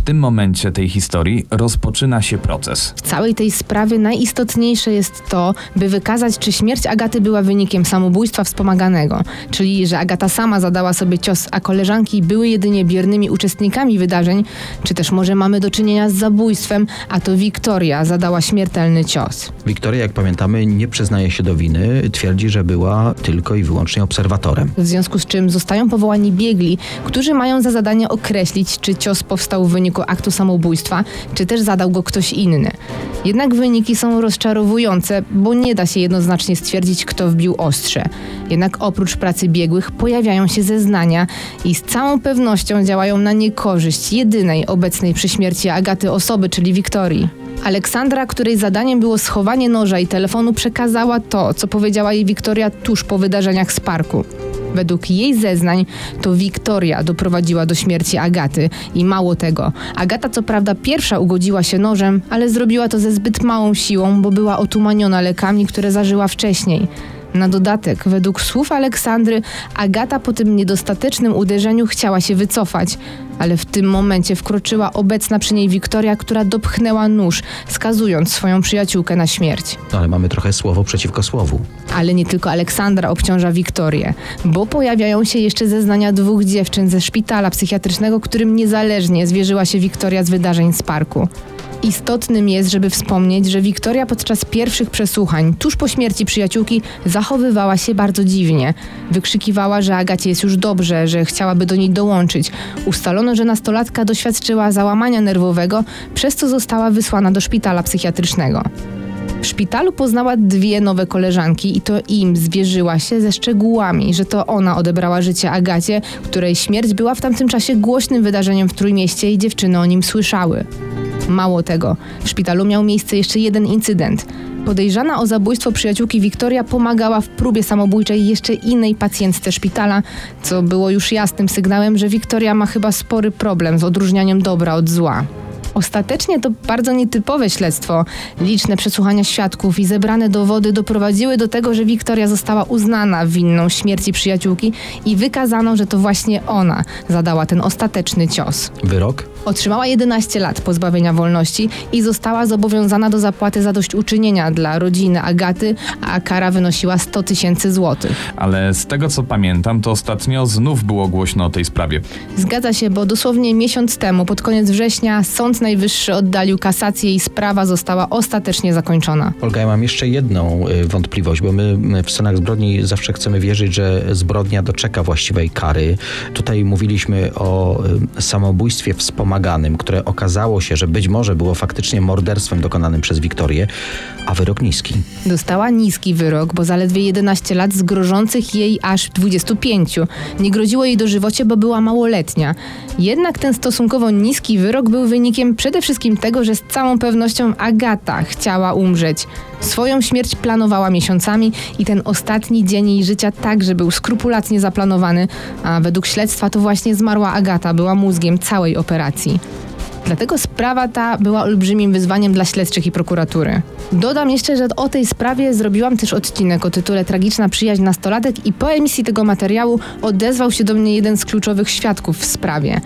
Speaker 5: W tym momencie tej historii rozpoczyna się proces.
Speaker 4: W całej tej sprawie najistotniejsze jest to, by wykazać, czy śmierć Agaty była wynikiem samobójstwa wspomaganego, czyli że Agata sama zadała sobie cios, a koleżanki były jedynie biernymi uczestnikami wydarzeń, czy też może mamy do czynienia z zabójstwem, a to Wiktoria zadała śmiertelny cios.
Speaker 6: Wiktoria, jak pamiętamy, nie przyznaje się do winy, twierdzi, że była tylko i wyłącznie obserwatorem.
Speaker 4: W związku z czym zostają powołani biegli, którzy mają za zadanie określić, czy cios powstał w wyniku aktu samobójstwa, czy też zadał go ktoś inny. Jednak wyniki są rozczarowujące, bo nie da się jednoznacznie stwierdzić, kto wbił ostrze. Jednak oprócz pracy biegłych pojawiają się zeznania i z całą pewnością działają na niekorzyść jedynej obecnej przy śmierci Agaty osoby, czyli Wiktorii. Aleksandra, której zadaniem było schowanie noża i telefonu, przekazała to, co powiedziała jej Wiktoria tuż po wydarzeniach z parku. Według jej zeznań to Wiktoria doprowadziła do śmierci Agaty i mało tego. Agata co prawda pierwsza ugodziła się nożem, ale zrobiła to ze zbyt małą siłą, bo była otumaniona lekami, które zażyła wcześniej. Na dodatek, według słów Aleksandry, Agata po tym niedostatecznym uderzeniu chciała się wycofać, ale w tym momencie wkroczyła obecna przy niej Wiktoria, która dopchnęła nóż, skazując swoją przyjaciółkę na śmierć.
Speaker 6: No ale mamy trochę słowo przeciwko słowu.
Speaker 4: Ale nie tylko Aleksandra obciąża Wiktorię, bo pojawiają się jeszcze zeznania dwóch dziewczyn ze szpitala psychiatrycznego, którym niezależnie zwierzyła się Wiktoria z wydarzeń z parku. Istotnym jest, żeby wspomnieć, że Wiktoria podczas pierwszych przesłuchań, tuż po śmierci przyjaciółki, zachowywała się bardzo dziwnie. Wykrzykiwała, że Agacie jest już dobrze, że chciałaby do niej dołączyć. Ustalono, że nastolatka doświadczyła załamania nerwowego, przez co została wysłana do szpitala psychiatrycznego. W szpitalu poznała dwie nowe koleżanki i to im zwierzyła się ze szczegółami, że to ona odebrała życie Agacie, której śmierć była w tamtym czasie głośnym wydarzeniem w Trójmieście i dziewczyny o nim słyszały. Mało tego, w szpitalu miał miejsce jeszcze jeden incydent. Podejrzana o zabójstwo przyjaciółki Wiktoria pomagała w próbie samobójczej jeszcze innej pacjentce szpitala, co było już jasnym sygnałem, że Wiktoria ma chyba spory problem z odróżnianiem dobra od zła. Ostatecznie to bardzo nietypowe śledztwo. Liczne przesłuchania świadków i zebrane dowody doprowadziły do tego, że Wiktoria została uznana winną śmierci przyjaciółki i wykazano, że to właśnie ona zadała ten ostateczny cios.
Speaker 6: Wyrok?
Speaker 4: Otrzymała 11 lat pozbawienia wolności i została zobowiązana do zapłaty zadośćuczynienia dla rodziny Agaty, a kara wynosiła 100 tysięcy złotych.
Speaker 5: Ale z tego co pamiętam, to ostatnio znów było głośno o tej sprawie.
Speaker 4: Zgadza się, bo dosłownie miesiąc temu, pod koniec września, Sąd Najwyższy oddalił kasację i sprawa została ostatecznie zakończona.
Speaker 6: Olga, ja mam jeszcze jedną y, wątpliwość, bo my y, w scenach zbrodni zawsze chcemy wierzyć, że zbrodnia doczeka właściwej kary. Tutaj mówiliśmy o y, samobójstwie wspomaganym, które okazało się, że być może było faktycznie morderstwem dokonanym przez Wiktorię, a wyrok niski.
Speaker 4: Dostała niski wyrok, bo zaledwie 11 lat z grożących jej aż 25. Nie groziło jej dożywocie, bo była małoletnia. Jednak ten stosunkowo niski wyrok był wynikiem przede wszystkim tego, że z całą pewnością Agata chciała umrzeć. Swoją śmierć planowała miesiącami i ten ostatni dzień jej życia także był skrupulatnie zaplanowany, a według śledztwa to właśnie zmarła Agata była mózgiem całej operacji. Dlatego sprawa ta była olbrzymim wyzwaniem dla śledczych i prokuratury. Dodam jeszcze, że o tej sprawie zrobiłam też odcinek o tytule Tragiczna przyjaźń nastolatek i po emisji tego materiału odezwał się do mnie jeden z kluczowych świadków w sprawie.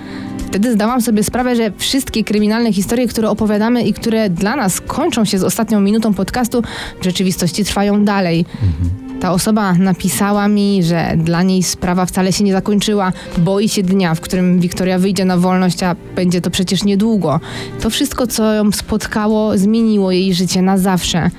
Speaker 4: Wtedy zdałam sobie sprawę, że wszystkie kryminalne historie, które opowiadamy i które dla nas kończą się z ostatnią minutą podcastu, w rzeczywistości trwają dalej. Ta osoba napisała mi, że dla niej sprawa wcale się nie zakończyła. Boi się dnia, w którym Wiktoria wyjdzie na wolność, a będzie to przecież niedługo. To wszystko, co ją spotkało, zmieniło jej życie na zawsze.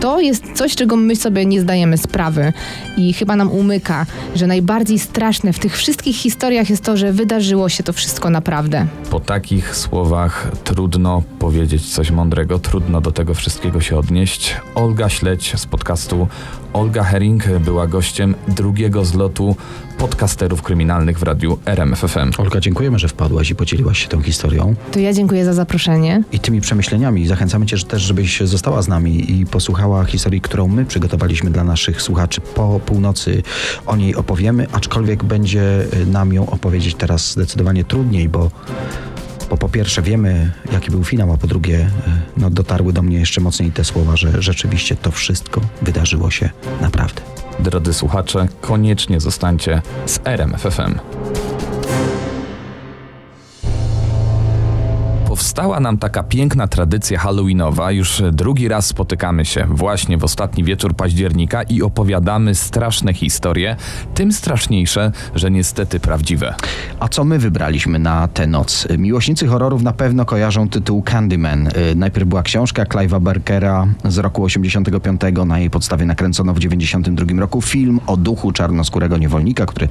Speaker 4: To jest coś, czego my sobie nie zdajemy sprawy i chyba nam umyka, że najbardziej straszne w tych wszystkich historiach jest to, że wydarzyło się to wszystko naprawdę.
Speaker 5: Po takich słowach trudno powiedzieć coś mądrego, trudno do tego wszystkiego się odnieść. Olga Śledź z podcastu Olga Herring była gościem drugiego zlotu podcasterów kryminalnych w radiu RMFFM.
Speaker 6: Olga, dziękujemy, że wpadłaś i podzieliłaś się tą historią
Speaker 4: To ja dziękuję za zaproszenie.
Speaker 6: i tymi przemyśleniami. Zachęcamy cię że też, żebyś została z nami i posłuchała historii, którą my przygotowaliśmy dla naszych słuchaczy. Po północy o niej opowiemy, aczkolwiek będzie nam ją opowiedzieć teraz zdecydowanie trudniej, bo bo po pierwsze wiemy, jaki był finał, a po drugie y, no, dotarły do mnie jeszcze mocniej te słowa, że rzeczywiście to wszystko wydarzyło się naprawdę.
Speaker 5: Drodzy słuchacze, koniecznie zostańcie z RMFFM. Została nam taka piękna tradycja halloweenowa. Już drugi raz spotykamy się właśnie w ostatni wieczór października i opowiadamy straszne historie, tym straszniejsze, że niestety prawdziwe.
Speaker 6: A co my wybraliśmy na tę noc? Miłośnicy horrorów na pewno kojarzą tytuł Candyman. Y, Najpierw była książka Clive'a Barkera z roku 85. Na jej podstawie nakręcono w 92 roku film o duchu czarnoskórego niewolnika, który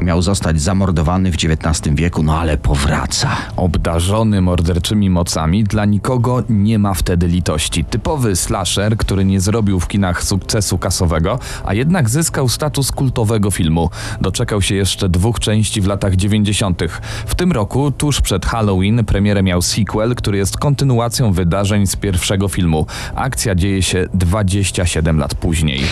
Speaker 6: miał zostać zamordowany w XIX wieku, no ale powraca.
Speaker 5: Obdarzony morderczymi mocami, dla nikogo nie ma wtedy litości. Typowy slasher, który nie zrobił w kinach sukcesu kasowego, a jednak zyskał status kultowego filmu. Doczekał się jeszcze dwóch części w latach 90. W tym roku, tuż przed Halloween, premierę miał sequel, który jest kontynuacją wydarzeń z pierwszego filmu. Akcja dzieje się 27 lat później.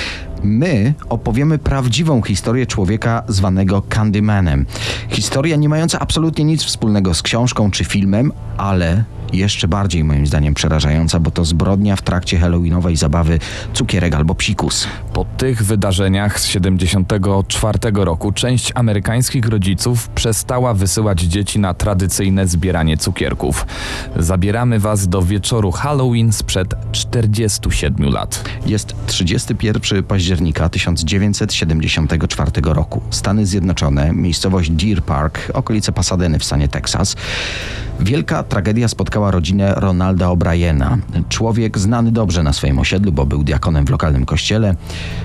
Speaker 6: My opowiemy prawdziwą historię człowieka zwanego Candymanem. Historia nie mająca absolutnie nic wspólnego z książką czy filmem, ale jeszcze bardziej moim zdaniem przerażająca, bo to zbrodnia w trakcie halloweenowej zabawy cukierek albo psikus.
Speaker 5: Po tych wydarzeniach z 74 roku część amerykańskich rodziców przestała wysyłać dzieci na tradycyjne zbieranie cukierków. Zabieramy was do wieczoru Halloween sprzed 47 lat.
Speaker 6: Jest 31 października 1974 roku. Stany Zjednoczone, miejscowość Deer Park, okolice Pasadeny w stanie Teksas. Wielka tragedia spotkała rodzinę Ronalda O'Briena. Człowiek znany dobrze na swoim osiedlu, bo był diakonem w lokalnym kościele,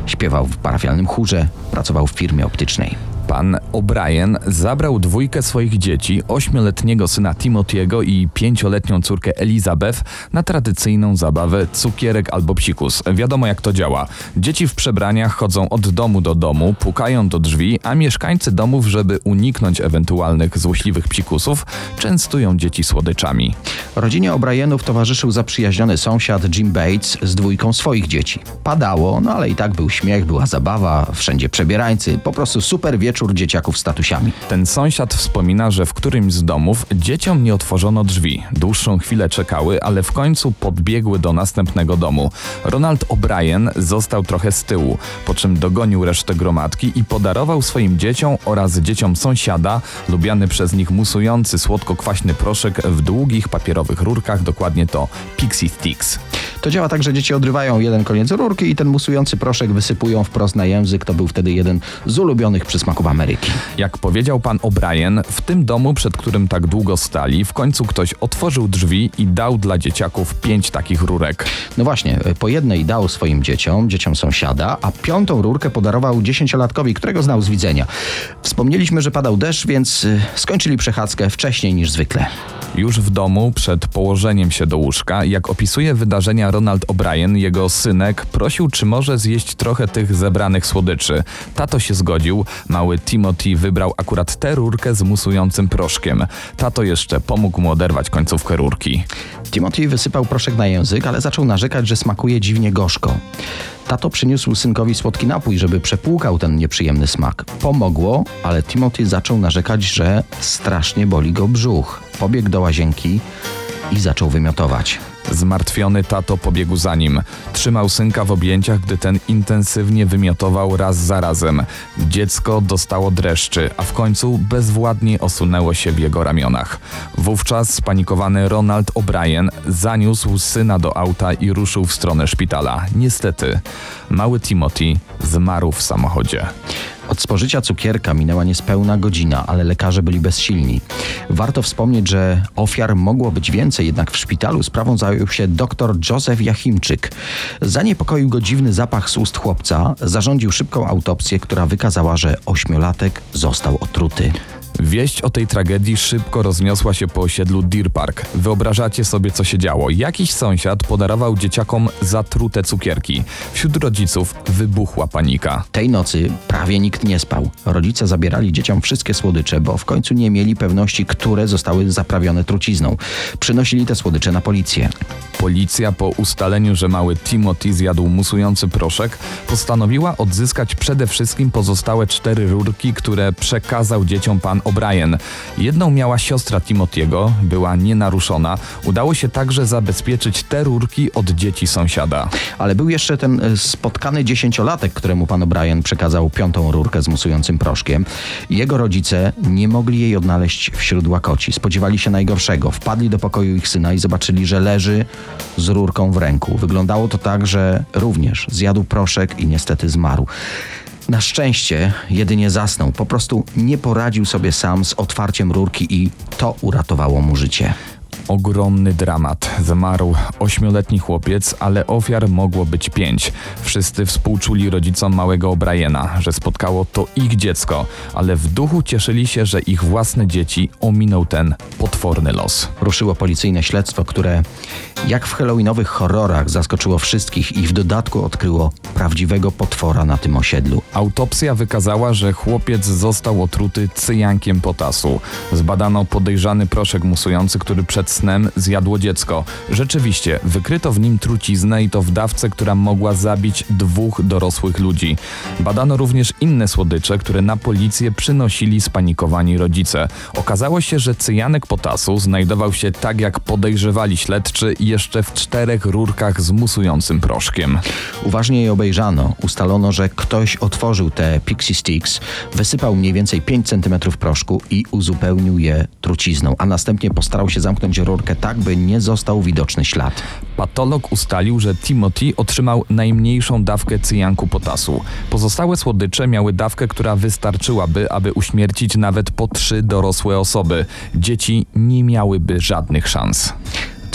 Speaker 6: śpiewał w parafialnym chórze, pracował w firmie optycznej.
Speaker 5: Pan O'Brien zabrał dwójkę swoich dzieci, ośmioletniego syna Timothy'ego i pięcioletnią córkę Elizabeth na tradycyjną zabawę cukierek albo psikus. Wiadomo jak to działa. Dzieci w przebraniach chodzą od domu do domu, pukają do drzwi, a mieszkańcy domów, żeby uniknąć ewentualnych złośliwych psikusów, częstują dzieci słodyczami.
Speaker 6: Rodzinie O'Brienów towarzyszył zaprzyjaźniony sąsiad Jim Bates z dwójką swoich dzieci. Padało, no ale i tak był śmiech, była zabawa, wszędzie przebierańcy, po prostu super wieczór dzieciaków z tatusiami.
Speaker 5: Ten sąsiad wspomina, że w którymś z domów dzieciom nie otworzono drzwi. Dłuższą chwilę czekały, ale w końcu podbiegły do następnego domu. Ronald O'Brien został trochę z tyłu, po czym dogonił resztę gromadki i podarował swoim dzieciom oraz dzieciom sąsiada lubiany przez nich musujący słodko-kwaśny proszek w długich papierowych rurkach, dokładnie to Pixie Sticks.
Speaker 6: To działa tak, że dzieci odrywają jeden koniec rurki i ten musujący proszek wysypują wprost na język. To był wtedy jeden z ulubionych przysmaków Ameryki.
Speaker 5: Jak powiedział pan O'Brien, w tym domu, przed którym tak długo stali, w końcu ktoś otworzył drzwi i dał dla dzieciaków pięć takich rurek.
Speaker 6: No właśnie, po jednej dał swoim dzieciom, dzieciom sąsiada, a piątą rurkę podarował dziesięciolatkowi, którego znał z widzenia. Wspomnieliśmy, że padał deszcz, więc y, skończyli przechadzkę wcześniej niż zwykle.
Speaker 5: Już w domu, przed położeniem się do łóżka, jak opisuje wydarzenia Ronald O'Brien, jego synek prosił, czy może zjeść trochę tych zebranych słodyczy. Tato się zgodził, mały Timothy wybrał akurat tę rurkę z musującym proszkiem. Tato jeszcze pomógł mu oderwać końcówkę rurki.
Speaker 6: Timothy wysypał proszek na język, ale zaczął narzekać, że smakuje dziwnie gorzko. Tato przyniósł synkowi słodki napój, żeby przepłukał ten nieprzyjemny smak. Pomogło, ale Timothy zaczął narzekać, że strasznie boli go brzuch. Pobiegł do łazienki i zaczął wymiotować.
Speaker 5: Zmartwiony tato pobiegł za nim. Trzymał synka w objęciach, gdy ten intensywnie wymiotował raz za razem. Dziecko dostało dreszczy, a w końcu bezwładnie osunęło się w jego ramionach. Wówczas spanikowany Ronald O'Brien zaniósł syna do auta i ruszył w stronę szpitala. Niestety, mały Timothy zmarł w samochodzie.
Speaker 6: Od spożycia cukierka minęła niespełna godzina, ale lekarze byli bezsilni. Warto wspomnieć, że ofiar mogło być więcej, jednak w szpitalu sprawą zajął się dr Józef Jachimczyk. Zaniepokoił go dziwny zapach z ust chłopca, zarządził szybką autopsję, która wykazała, że ośmiolatek został otruty.
Speaker 5: Wieść o tej tragedii szybko rozniosła się po osiedlu Deer Park. Wyobrażacie sobie, co się działo. Jakiś sąsiad podarował dzieciakom zatrute cukierki. Wśród rodziców wybuchła panika.
Speaker 6: Tej nocy prawie nikt nie spał. Rodzice zabierali dzieciom wszystkie słodycze, bo w końcu nie mieli pewności, które zostały zaprawione trucizną. Przynosili te słodycze na policję.
Speaker 5: Policja po ustaleniu, że mały Timothy zjadł musujący proszek, postanowiła odzyskać przede wszystkim pozostałe cztery rurki, które przekazał dzieciom pan O'Brien. Jedną miała siostra Timothy'ego, była nienaruszona. Udało się także zabezpieczyć te rurki od dzieci sąsiada.
Speaker 6: Ale był jeszcze ten e, spotkany dziesięciolatek, któremu pan O'Brien przekazał piątą rurkę z musującym proszkiem. Jego rodzice nie mogli jej odnaleźć wśród łakoci. Spodziewali się najgorszego. Wpadli do pokoju ich syna i zobaczyli, że leży z rurką w ręku. Wyglądało to tak, że również zjadł proszek i niestety zmarł. Na szczęście jedynie zasnął. Po prostu nie poradził sobie sam z otwarciem rurki i to uratowało mu życie.
Speaker 5: Ogromny dramat. Zmarł ośmioletni chłopiec, ale ofiar mogło być pięć. Wszyscy współczuli rodzicom małego O'Briena, że spotkało to ich dziecko, ale w duchu cieszyli się, że ich własne dzieci ominął ten potworny los.
Speaker 6: Ruszyło policyjne śledztwo, które jak w halloweenowych horrorach zaskoczyło wszystkich i w dodatku odkryło prawdziwego potwora na tym osiedlu.
Speaker 5: Autopsja wykazała, że chłopiec został otruty cyjankiem potasu. Zbadano podejrzany proszek musujący, który przed snem zjadło dziecko. Rzeczywiście, wykryto w nim truciznę i to w dawce, która mogła zabić dwóch dorosłych ludzi. Badano również inne słodycze, które na policję przynosili spanikowani rodzice. Okazało się, że cyjanek potasu znajdował się tak jak podejrzewali śledczy jeszcze w czterech rurkach z musującym proszkiem.
Speaker 6: Uważnie je obejrzano. Ustalono, że ktoś otworzył te Pixie Sticks, wysypał mniej więcej 5 cm proszku i uzupełnił je trucizną, a następnie postarał się zamknąć rurkę tak, by nie został widoczny ślad.
Speaker 5: Patolog ustalił, że Timothy otrzymał najmniejszą dawkę cyjanku potasu. Pozostałe słodycze miały dawkę, która wystarczyłaby, aby uśmiercić nawet po trzy dorosłe osoby. Dzieci nie miałyby żadnych szans.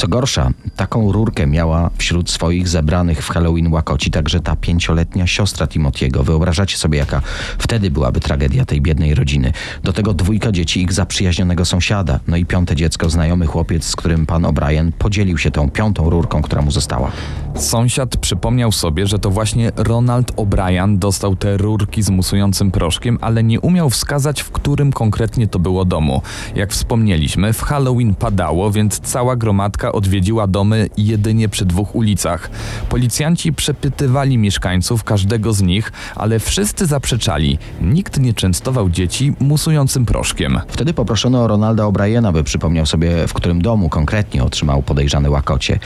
Speaker 6: Co gorsza, taką rurkę miała wśród swoich zebranych w Halloween łakoci także ta pięcioletnia siostra Timotiego. Wyobrażacie sobie, jaka wtedy byłaby tragedia tej biednej rodziny. Do tego dwójka dzieci ich zaprzyjaźnionego sąsiada. No i piąte dziecko, znajomy chłopiec, z którym pan O'Brien podzielił się tą piątą rurką, która mu została.
Speaker 5: Sąsiad przypomniał sobie, że to właśnie Ronald O'Brien dostał te rurki z musującym proszkiem, ale nie umiał wskazać, w którym konkretnie to było domu. Jak wspomnieliśmy, w Halloween padało, więc cała gromadka odwiedziła domy jedynie przy dwóch ulicach. Policjanci przepytywali mieszkańców każdego z nich, ale wszyscy zaprzeczali. Nikt nie częstował dzieci musującym proszkiem.
Speaker 6: Wtedy poproszono Ronalda O'Briena, by przypomniał sobie, w którym domu konkretnie otrzymał podejrzany łakocie.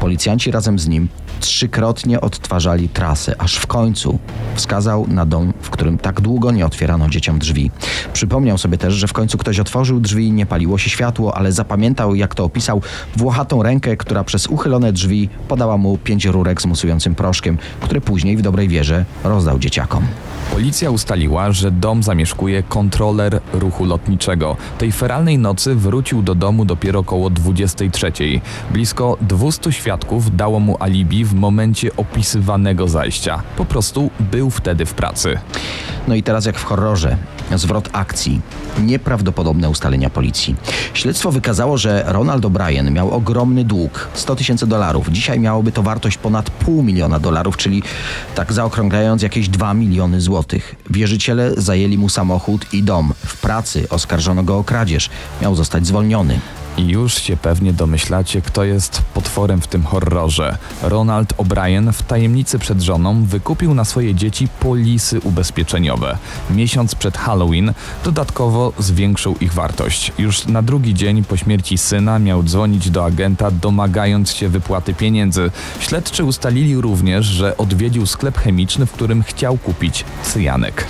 Speaker 6: Policjanci razem z nim trzykrotnie odtwarzali trasę, aż w końcu wskazał na dom, w którym tak długo nie otwierano dzieciom drzwi. Przypomniał sobie też, że w końcu ktoś otworzył drzwi, nie paliło się światło, ale zapamiętał, jak to opisał, włochatą rękę, która przez uchylone drzwi podała mu pięć rurek z musującym proszkiem, które później w dobrej wierze rozdał dzieciakom.
Speaker 5: Policja ustaliła, że dom zamieszkuje kontroler ruchu lotniczego. Tej feralnej nocy wrócił do domu dopiero około 23. Blisko 200 świadków dało mu alibi w momencie opisywanego zajścia. Po prostu był wtedy w pracy.
Speaker 6: No i teraz jak w horrorze, zwrot akcji. Nieprawdopodobne ustalenia policji. Śledztwo wykazało, że Ronald O'Brien miał ogromny dług 100 tysięcy dolarów. Dzisiaj miałoby to wartość ponad pół miliona dolarów, czyli tak zaokrąglając jakieś 2 miliony złotych. Wierzyciele zajęli mu samochód i dom. W pracy oskarżono go o kradzież. Miał zostać zwolniony.
Speaker 5: I już się pewnie domyślacie, kto jest potworem w tym horrorze. Ronald O'Brien w tajemnicy przed żoną wykupił na swoje dzieci polisy ubezpieczeniowe. Miesiąc przed Halloween dodatkowo zwiększył ich wartość. Już na drugi dzień po śmierci syna miał dzwonić do agenta, domagając się wypłaty pieniędzy. Śledczy ustalili również, że odwiedził sklep chemiczny, w którym chciał kupić cyjanek.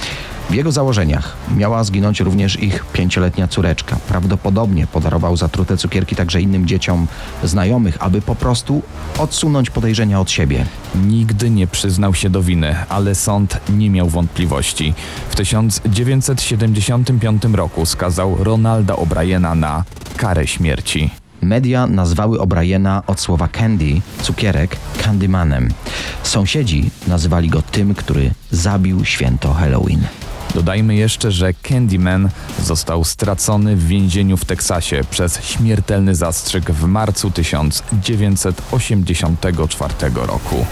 Speaker 6: W jego założeniach miała zginąć również ich pięcioletnia córeczka. Prawdopodobnie podarował zatrute cukierki także innym dzieciom znajomych, aby po prostu odsunąć podejrzenia od siebie.
Speaker 5: Nigdy nie przyznał się do winy, ale sąd nie miał wątpliwości. W 1975 roku skazał Ronalda O'Briena na karę śmierci.
Speaker 6: Media nazwały O'Briena od słowa candy, cukierek, Candymanem. Sąsiedzi nazywali go tym, który zabił święto Halloween.
Speaker 5: Dodajmy jeszcze, że Candyman został stracony w więzieniu w Teksasie przez śmiertelny zastrzyk w marcu 1984 roku.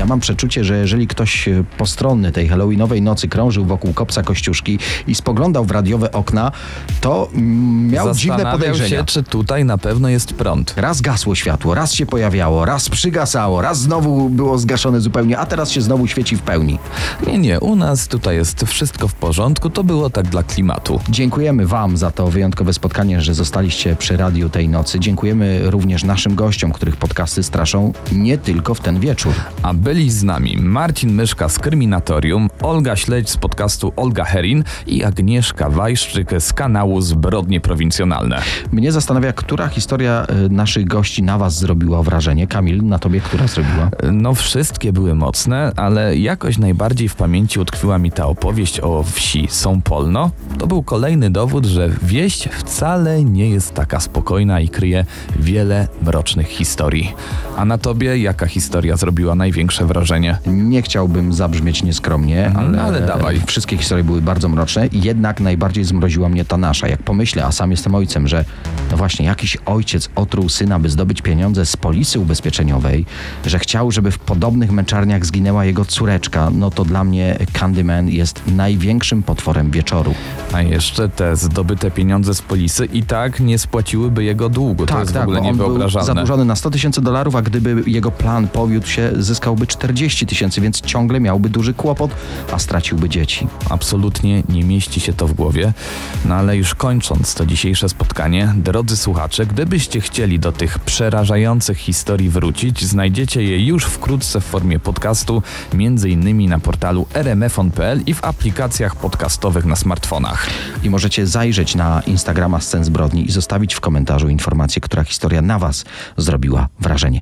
Speaker 6: Ja mam przeczucie, że jeżeli ktoś e, postronny tej halloweenowej nocy krążył wokół kopca Kościuszki i spoglądał w radiowe okna, to mm, miał dziwne podejrzenia.
Speaker 5: się, czy tutaj na pewno jest prąd.
Speaker 6: Raz gasło światło, raz się pojawiało, raz przygasało, raz znowu było zgaszone zupełnie, a teraz się znowu świeci w pełni.
Speaker 5: Nie, nie, u nas tutaj jest wszystko w porządku, to było tak dla klimatu.
Speaker 6: Dziękujemy Wam za to wyjątkowe spotkanie, że zostaliście przy radiu tej nocy. Dziękujemy również naszym gościom, których podcasty straszą nie tylko w ten wieczór.
Speaker 5: A byli z nami Marcin Myszka z Kryminatorium, Olga Śledź z podcastu Olga Herin i Agnieszka Wajszczyk z kanału Zbrodnie Prowincjonalne.
Speaker 6: Mnie zastanawia, która historia e, naszych gości na Was zrobiła wrażenie. Kamil, na Tobie która zrobiła?
Speaker 5: No wszystkie były mocne, ale jakoś najbardziej w pamięci utkwiła mi ta opowieść o wsi Sąpolno. To był kolejny dowód, że wieść wcale nie jest taka spokojna i kryje wiele mrocznych historii. A na tobie jaka historia zrobiła największe wrażenie?
Speaker 6: Nie chciałbym zabrzmieć nieskromnie,
Speaker 5: Mhm,
Speaker 6: ale,
Speaker 5: ale dawaj.
Speaker 6: wszystkie historie były bardzo mroczne i jednak najbardziej zmroziła mnie ta nasza. Jak pomyślę, a sam jestem ojcem, że no właśnie jakiś ojciec otruł syna, by zdobyć pieniądze z polisy ubezpieczeniowej, że chciał, żeby w podobnych męczarniach zginęła jego córeczka, no to dla mnie Candyman jest największym potworem wieczoru.
Speaker 5: A jeszcze te zdobyte pieniądze z polisy i tak nie spłaciłyby jego długu. to jest w ogóle
Speaker 6: bo Tak, on był zadłużony na 100 tysięcy dolarów, a gdyby jego plan powiódł się, zyskałby 40 tysięcy, więc ciągle miałby duży kłopot, a straciłby dzieci.
Speaker 5: Absolutnie nie mieści się to w głowie. No ale już kończąc to dzisiejsze spotkanie, drodzy słuchacze, gdybyście chcieli do tych przerażających historii wrócić, znajdziecie je już wkrótce w formie podcastu, między innymi na portalu rmfon.pl i w aplikacjach podcastowych na smartfonach.
Speaker 6: I możecie zajrzeć na Instagrama Scen Zbrodni i zostawić w komentarzu informację, która historia na Was zrobiła wrażenie.